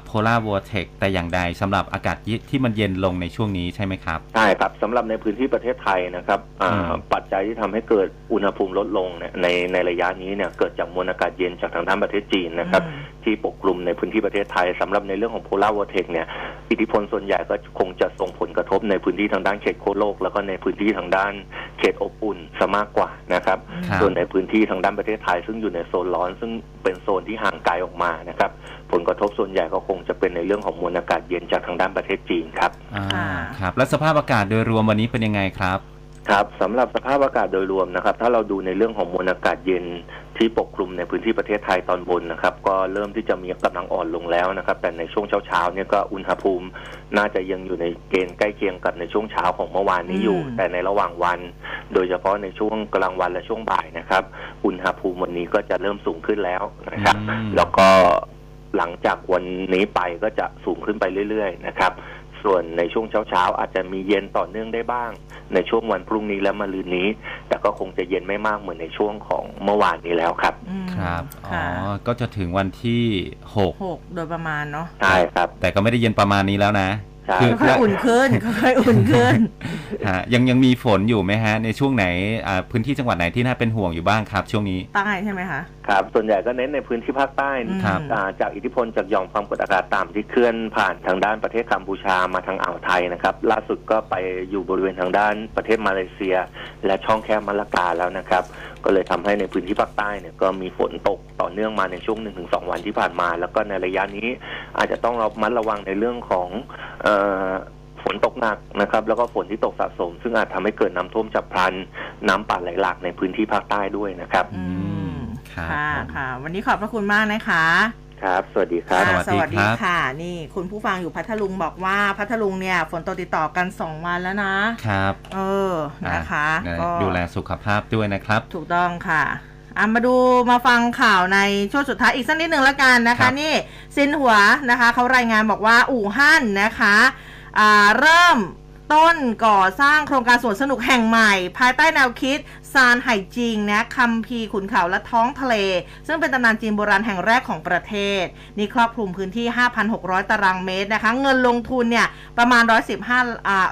polar vortex แต่อย่างใดสำหรับอากาศที่มันเย็นลงในช่วงนี้ใช่ไหมครับ ใช่ครับสำหรับในพื้นที่ประเทศไทยนะครับอ่าอืมปัจจัยที่ทำให้เกิดอุณหภูมิลดลงเนี่ยในในระยะนี้เนี่ยเกิดจากมวลอากาศเย็นจากทางด้านประเทศจีนนะครับอืมที่ปกคลุมในพื้นที่ประเทศไทยสำหรับในเรื่องของ polar vortex เนี่ยอิทธิพลส่วนใหญ่ก็คงจะส่งผลกระทบในพื้นที่ทางด้านเขตขั้วโลก แล้วก็ในพื้นที่ทางด้าน เขตอบอุ่นซะมากกว่านะครับ ครับ ส่วนในพื้นที่ทางด้านประเทศไทย ซึ่งอยู่ในโซนร้อน ซึ่งเป็นโซนที่ห่างไกลออกมานะครับ ผลกระทบส่วนใหญ่ก็คงจะเป็นในเรื่องของมวลอากาศเย็นจากทางด้านประเทศจีนครับ อ่าค่ะ ครับ แล้วสภาพอากาศโดยรวมวันนี้เป็นยังไงครับ ครับสำหรับสภาพอากาศโดยรวมนะครับ ถ้าเราดูในเรื่องของมวลอากาศเย็น ที่ปกคลุมในพื้นที่ประเทศไทยตอนบนนะครับ ก็เริ่มที่จะมีกำลังอ่อนลงแล้วนะครับ แต่ในช่วงเช้าๆเนี่ยก็อุณหภูมิน่าจะยังอยู่ในเกณฑ์ใกล้เคียงกับในช่วงเช้าของเมื่อวานนี้อยู่อืมแต่ในระหว่างวัน โดยเฉพาะในช่วงกลางวันและช่วงบ่ายนะครับ อุณหภูมิวันนี้ก็จะเริ่มสูงขึ้นแล้วนะครับอืมแล้วก็หลังจากวันนี้ไปก็จะสูงขึ้นไปเรื่อย ๆ นะครับ ส่วนในช่วงเช้าๆ อาจจะมีเย็นต่อเนื่องได้บ้าง ในช่วงวันพรุ่งนี้และมะรืนนี้ แต่ก็คงจะเย็นไม่มากเหมือนในช่วงของเมื่อวานนี้แล้วครับอืมครับอ๋อค่ะก็จะถึงวันที่หกหกโดยประมาณเนาะใช่ครับแต่ก็ไม่ได้เย็นประมาณนี้แล้วนะ ใช่คือค่อยๆอุ่นขึ้นค่อยๆอุ่นขึ้น ฮะยังยังมีฝนอยู่ไหมฮะ ในช่วงไหนอ่าพื้นที่จังหวัดไหนที่น่าเป็นห่วงอยู่บ้างครับ ช่วงนี้ ใต้ใช่ไหมคะ ครับส่วนใหญ่ก็เน้นในพื้นที่ภาคใต้ครับ อ่าจากอิทธิพลจากหย่อมความกดอากาศต่ำที่เคลื่อนผ่านทางด้านประเทศกัมพูชามาทางอ่าวไทยนะครับ ล่าสุดก็ไปอยู่บริเวณทางด้านประเทศมาเลเซีย และช่องแคบมะละกาแล้วนะครับ ก็เลยทำให้ในพื้นที่ภาคใต้เนี่ยก็มีฝนตกต่อเนื่องมาในช่วง 1-2 วันที่ผ่านมา แล้วก็ในระยะนี้อาจจะต้องระมัดระวังในเรื่องของเออฝนตกหนักนะครับ แล้วก็ฝนที่ตกสะสม ซึ่งอาจทำให้เกิดน้ำท่วมฉับพลัน น้ำป่าไหลหลากในพื้นที่ภาคใต้ด้วยนะครับ อืม ครับค่ะค่ะ วันนี้ขอบพระคุณมากนะคะ ครับ สวัสดีครับสวัสดีสวัสดีครับ ค่ะ นี่คุณผู้ฟังอยู่พัทลุงบอกว่าพัทลุงเนี่ย ฝนตกติดต่อกัน 2 วันแล้วนะ ครับเออ นะคะ อะก็ดูแลสุขภาพด้วยนะครับ ถูกต้องค่ะอะ มาดูมาฟังข่าวในช่วงสุดท้ายอีกสักนิดหนึ่งแล้วกันนะครัคะ บ นี่ซินหัวนะคะเขารายงานบอกว่าอู่ฮั่นนะคะอ่าเริ่มต้นก่อสร้างโครงการสวนสนุกแห่งใหม่ ภายใต้แนวคิด ซานไห่จิงนะคัมภีขุนเขาและท้องทะเล ซึ่งเป็นตำนานจีนโบราณแห่งแรกของประเทศ นี่ครอบคลุมพื้นที่ 5,600 ตารางเมตรนะคะ เงินลงทุนเนี่ยประมาณ 115อ่า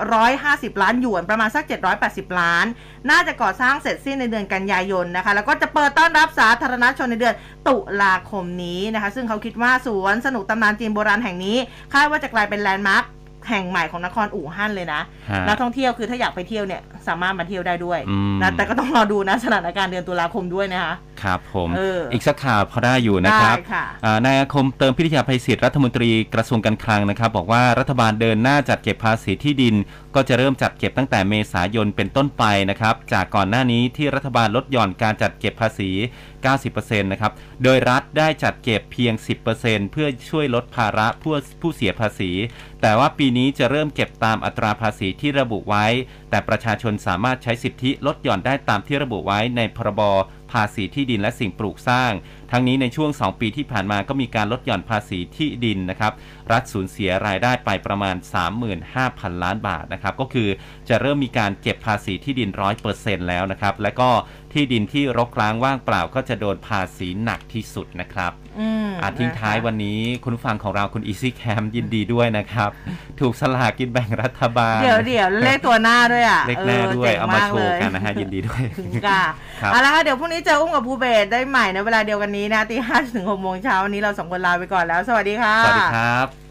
150 ล้านหยวน ประมาณสัก 780 ล้าน น่าจะก่อสร้างเสร็จสิ้นในเดือนกันยายนนะคะ แล้วก็จะเปิดต้อนรับสาธารณชนในเดือนตุลาคมนี้นะคะ ซึ่งเขาคิดว่าสวนสนุกตำนานจีนโบราณแห่งนี้คาดว่าจะกลายเป็นแลนด์มาร์ค แห่งใหม่ของนครอู่ฮั่นเลยนะฮะนักท่องเที่ยวคือถ้าอยากไปเที่ยวเนี่ยสามารถมาเที่ยวได้ด้วยอืมนะแต่ก็ต้องรอดูนะสถานการณ์เดือนตุลาคมด้วยนะคะครับผมเอออีกสักข่าวพอได้อยู่นะครับได้ค่ะอ่านายอาคมเติมพิทยาภัยศิษย์รัฐมนตรีกระทรวงการคลังนะครับ บอกว่ารัฐบาลเดินหน้าจัดเก็บภาษีที่ดินก็จะเริ่มจัดเก็บตั้งแต่เมษายนเป็นต้นไปนะครับ จากก่อนหน้านี้ที่รัฐบาลลดหย่อนการจัดเก็บภาษี 90%นะครับ โดยรัฐได้จัดเก็บเพียง 10%เพื่อช่วยลดภาระผู้ผู้เสียภาษี แต่ว่าปีนี้จะเริ่มเก็บตามอัตราภาษีที่ระบุไว้ แต่ประชาชนสามารถใช้สิทธิลดหย่อนได้ตามที่ระบุไว้ในพรบภาษีที่ดินและสิ่งปลูกสร้าง ทั้งนี้ในช่วง 2 ปีที่ผ่านมาก็มีการลดหย่อนภาษีที่ดินนะครับ รัฐสูญเสียรายได้ไปประมาณ 35,000 ล้านบาทนะครับ ก็คือจะเริ่มมีการเก็บภาษีที่ดิน 100%แล้วนะครับ และก็ที่ดินที่รกร้างว่างเปล่าก็จะโดนภาษีหนักที่สุดนะครับอืมอาทิ้งท้ายนะคะวันนี้คุณผู้ฟังของเราคุณอีซี่แคมยินดีด้วยนะครับ ถูกสลากกินแบ่งรัฐบาล เดี๋ยวเดี๋ยวเลขตัวหน้าด้วยอะเลขหน้าด้วยจ๋งเอามาโชว์ลยกันนะฮะยินดีด้วยค่ะครับเอาละค่ะเดี๋ยวพรุ่งนี้เจออุ้มกับภูเบศได้ใหม่ในเวลาเดียวกันนี้นะตีห้าถึงหกโมงเช้าวันนี้เราสองคนลาไปก่อนแล้ว สวัสดีค่ะ สวัสดีครับ